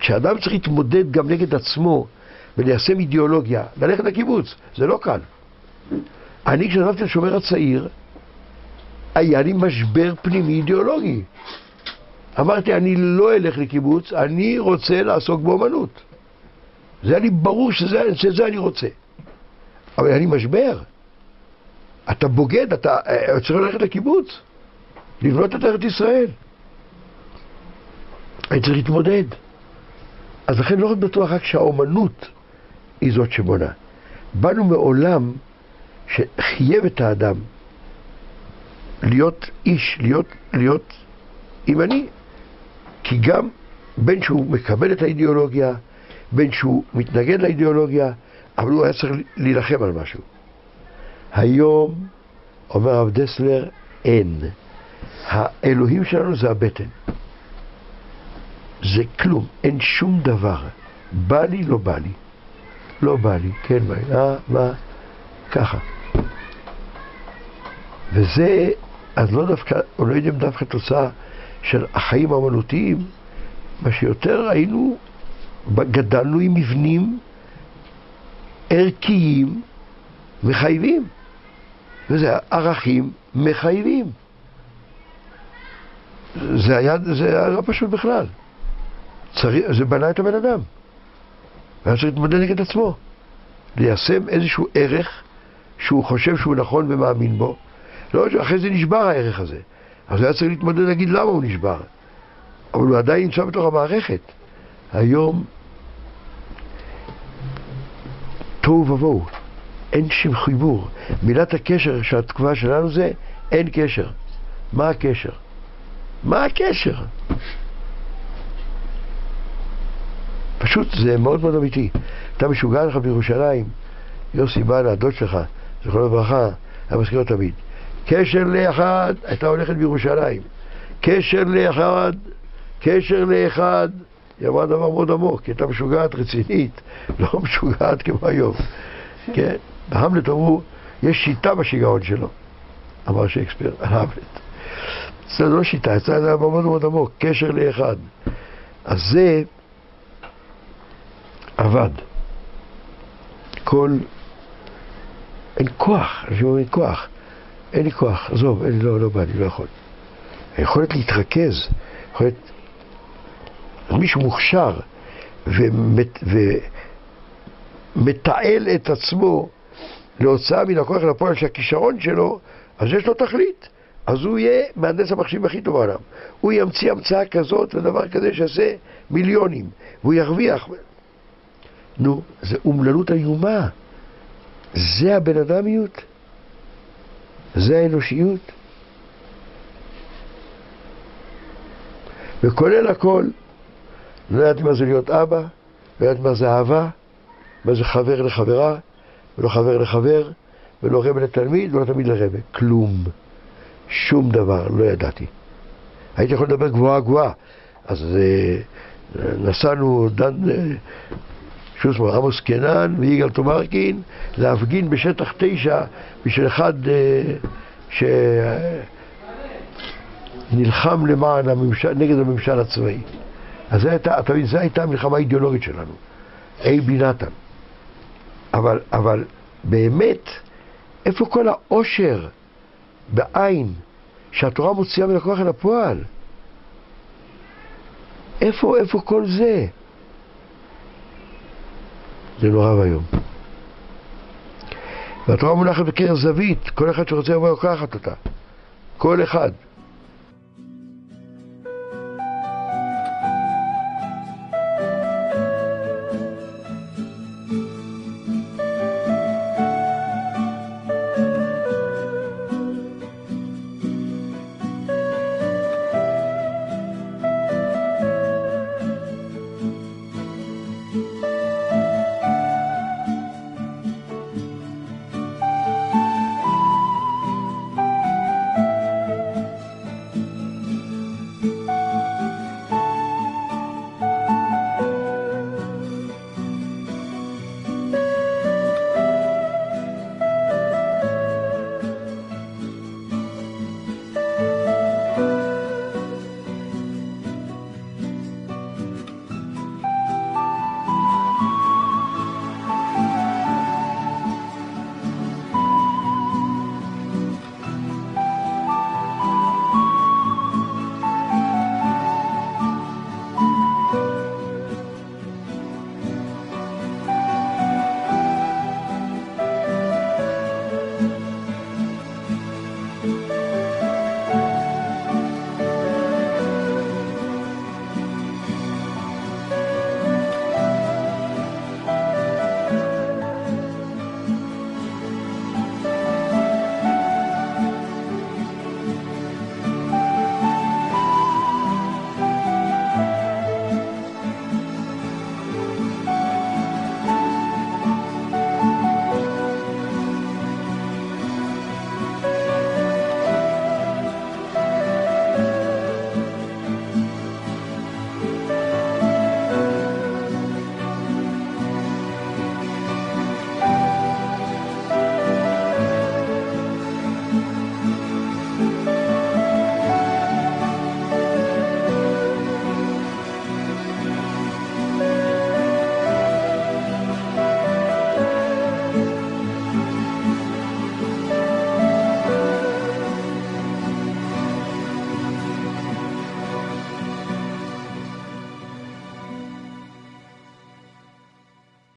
כשאדם צריך להתמודד גם נגד עצמו וליישם אידיאולוגיה, ללכת לקיבוץ, זה לא קל. אני כשעזבתי לשומר הצעיר, היה לי משבר פנימי אידיאולוגי. אמרתי, אני לא אלך לקיבוץ, אני רוצה לעסוק באומנות. זה היה לי ברור שזה, שזה אני רוצה. אבל היה לי משבר. אתה בוגד, אתה אה, צריך ללכת לקיבוץ, לבנות את ארץ ישראל. אני צריך להתמודד. אז לכן לא בטוח רק שהאומנות היא זאת שבונה. באנו מעולם שחייב את האדם להיות איש, להיות, להיות ימני. כי גם בין שהוא מקבל את האידיאולוגיה, בין שהוא מתנגד לאידיאולוגיה, אבל הוא היה צריך להילחם על משהו. היום, אומר הרב דסלר, אין. האלוהים שלנו זה הבטן. זה כלום, אין שום דבר. בא לי, לא בא לי. לא בא לי, כן בא לי, אה, מה? ככה. וזה, אז לא דווקא, לא יודעים דווקא תוצאה של החיים האמנותיים, מה שיותר היינו, גדלנו עם מבנים ערכיים מחייבים. וזה ערכים מחייבים. זה היה, זה היה לא פשוט בכלל. צריך, זה בנה את הבן אדם. והיה צריך להתמודד נגד עצמו. ליישם איזשהו ערך שהוא חושב שהוא נכון ומאמין בו. לא, אחרי זה נשבר הערך הזה. אז היה צריך להתמודד להגיד למה הוא נשבר. אבל הוא עדיין נמצא בתוך המערכת. היום תוהו ובוהו, אין שום חיבור. מילת הקשר שהתקופה שלנו זה אין קשר. מה הקשר? מה הקשר? פשוט זה מאוד מאוד אמיתי. אתה משוגע לך בירושלים, יוסי בנה, הדוד שלך, זכרונו לברכה, היה מזכיר תמיד. קשר לאחד, הייתה הולכת בירושלים. קשר לאחד, קשר לאחד, היא אמרה דבר מאוד עמוק, היא הייתה משוגעת רצינית, לא משוגעת כמו היום. כן? בהמלט אמרו, יש שיטה בשיגעון שלו, אמר שייקספיר על המלט. זה לא שיטה, זה היה מאוד מאוד עמוק, קשר לאחד. אז זה עבד. כל... אין כוח, אנשים אומרים כוח. אין לי כוח, עזוב, אין לי, לא, לא בא לי, לא יכול. היכולת להתרכז, יכולת... מישהו מוכשר ומת, ומתעל את עצמו להוצאה מן הכוח אל הפועל שהכישרון שלו, אז יש לו תכלית. אז הוא יהיה מהנדס המחשבים הכי טוב בעולם. הוא ימציא המצאה כזאת ודבר כזה שיעשה מיליונים, והוא ירוויח. נו, זה אומללות איומה. זה הבן אדמיות? זה האנושיות? וכולל הכל, לא ידעתי מה זה להיות אבא, לא ידעתי מה זה אהבה, מה זה חבר לחברה, ולא חבר לחבר, ולא רבה לתלמיד, ולא תלמיד לרבה. כלום. שום דבר, לא ידעתי. הייתי יכול לדבר גבוהה גבוהה. אז אה, נסענו, דן אה, שוסמן, עמוס קנן ויגאל תומרקין להפגין בשטח תשע בשביל אחד אה, שנלחם למען הממשל, נגד הממשל הצבאי. אז זו הייתה, אתה מבין, זו הייתה המלחמה האידיאולוגית שלנו. אייבי נתן. אבל, אבל באמת, איפה כל העושר בעין שהתורה מוציאה מן הכוח אל הפועל? איפה, איפה כל זה? זה נורא ואיום. והתורה מונחת בקרן זווית, כל אחד שרוצה לבוא לקחת אותה. כל אחד.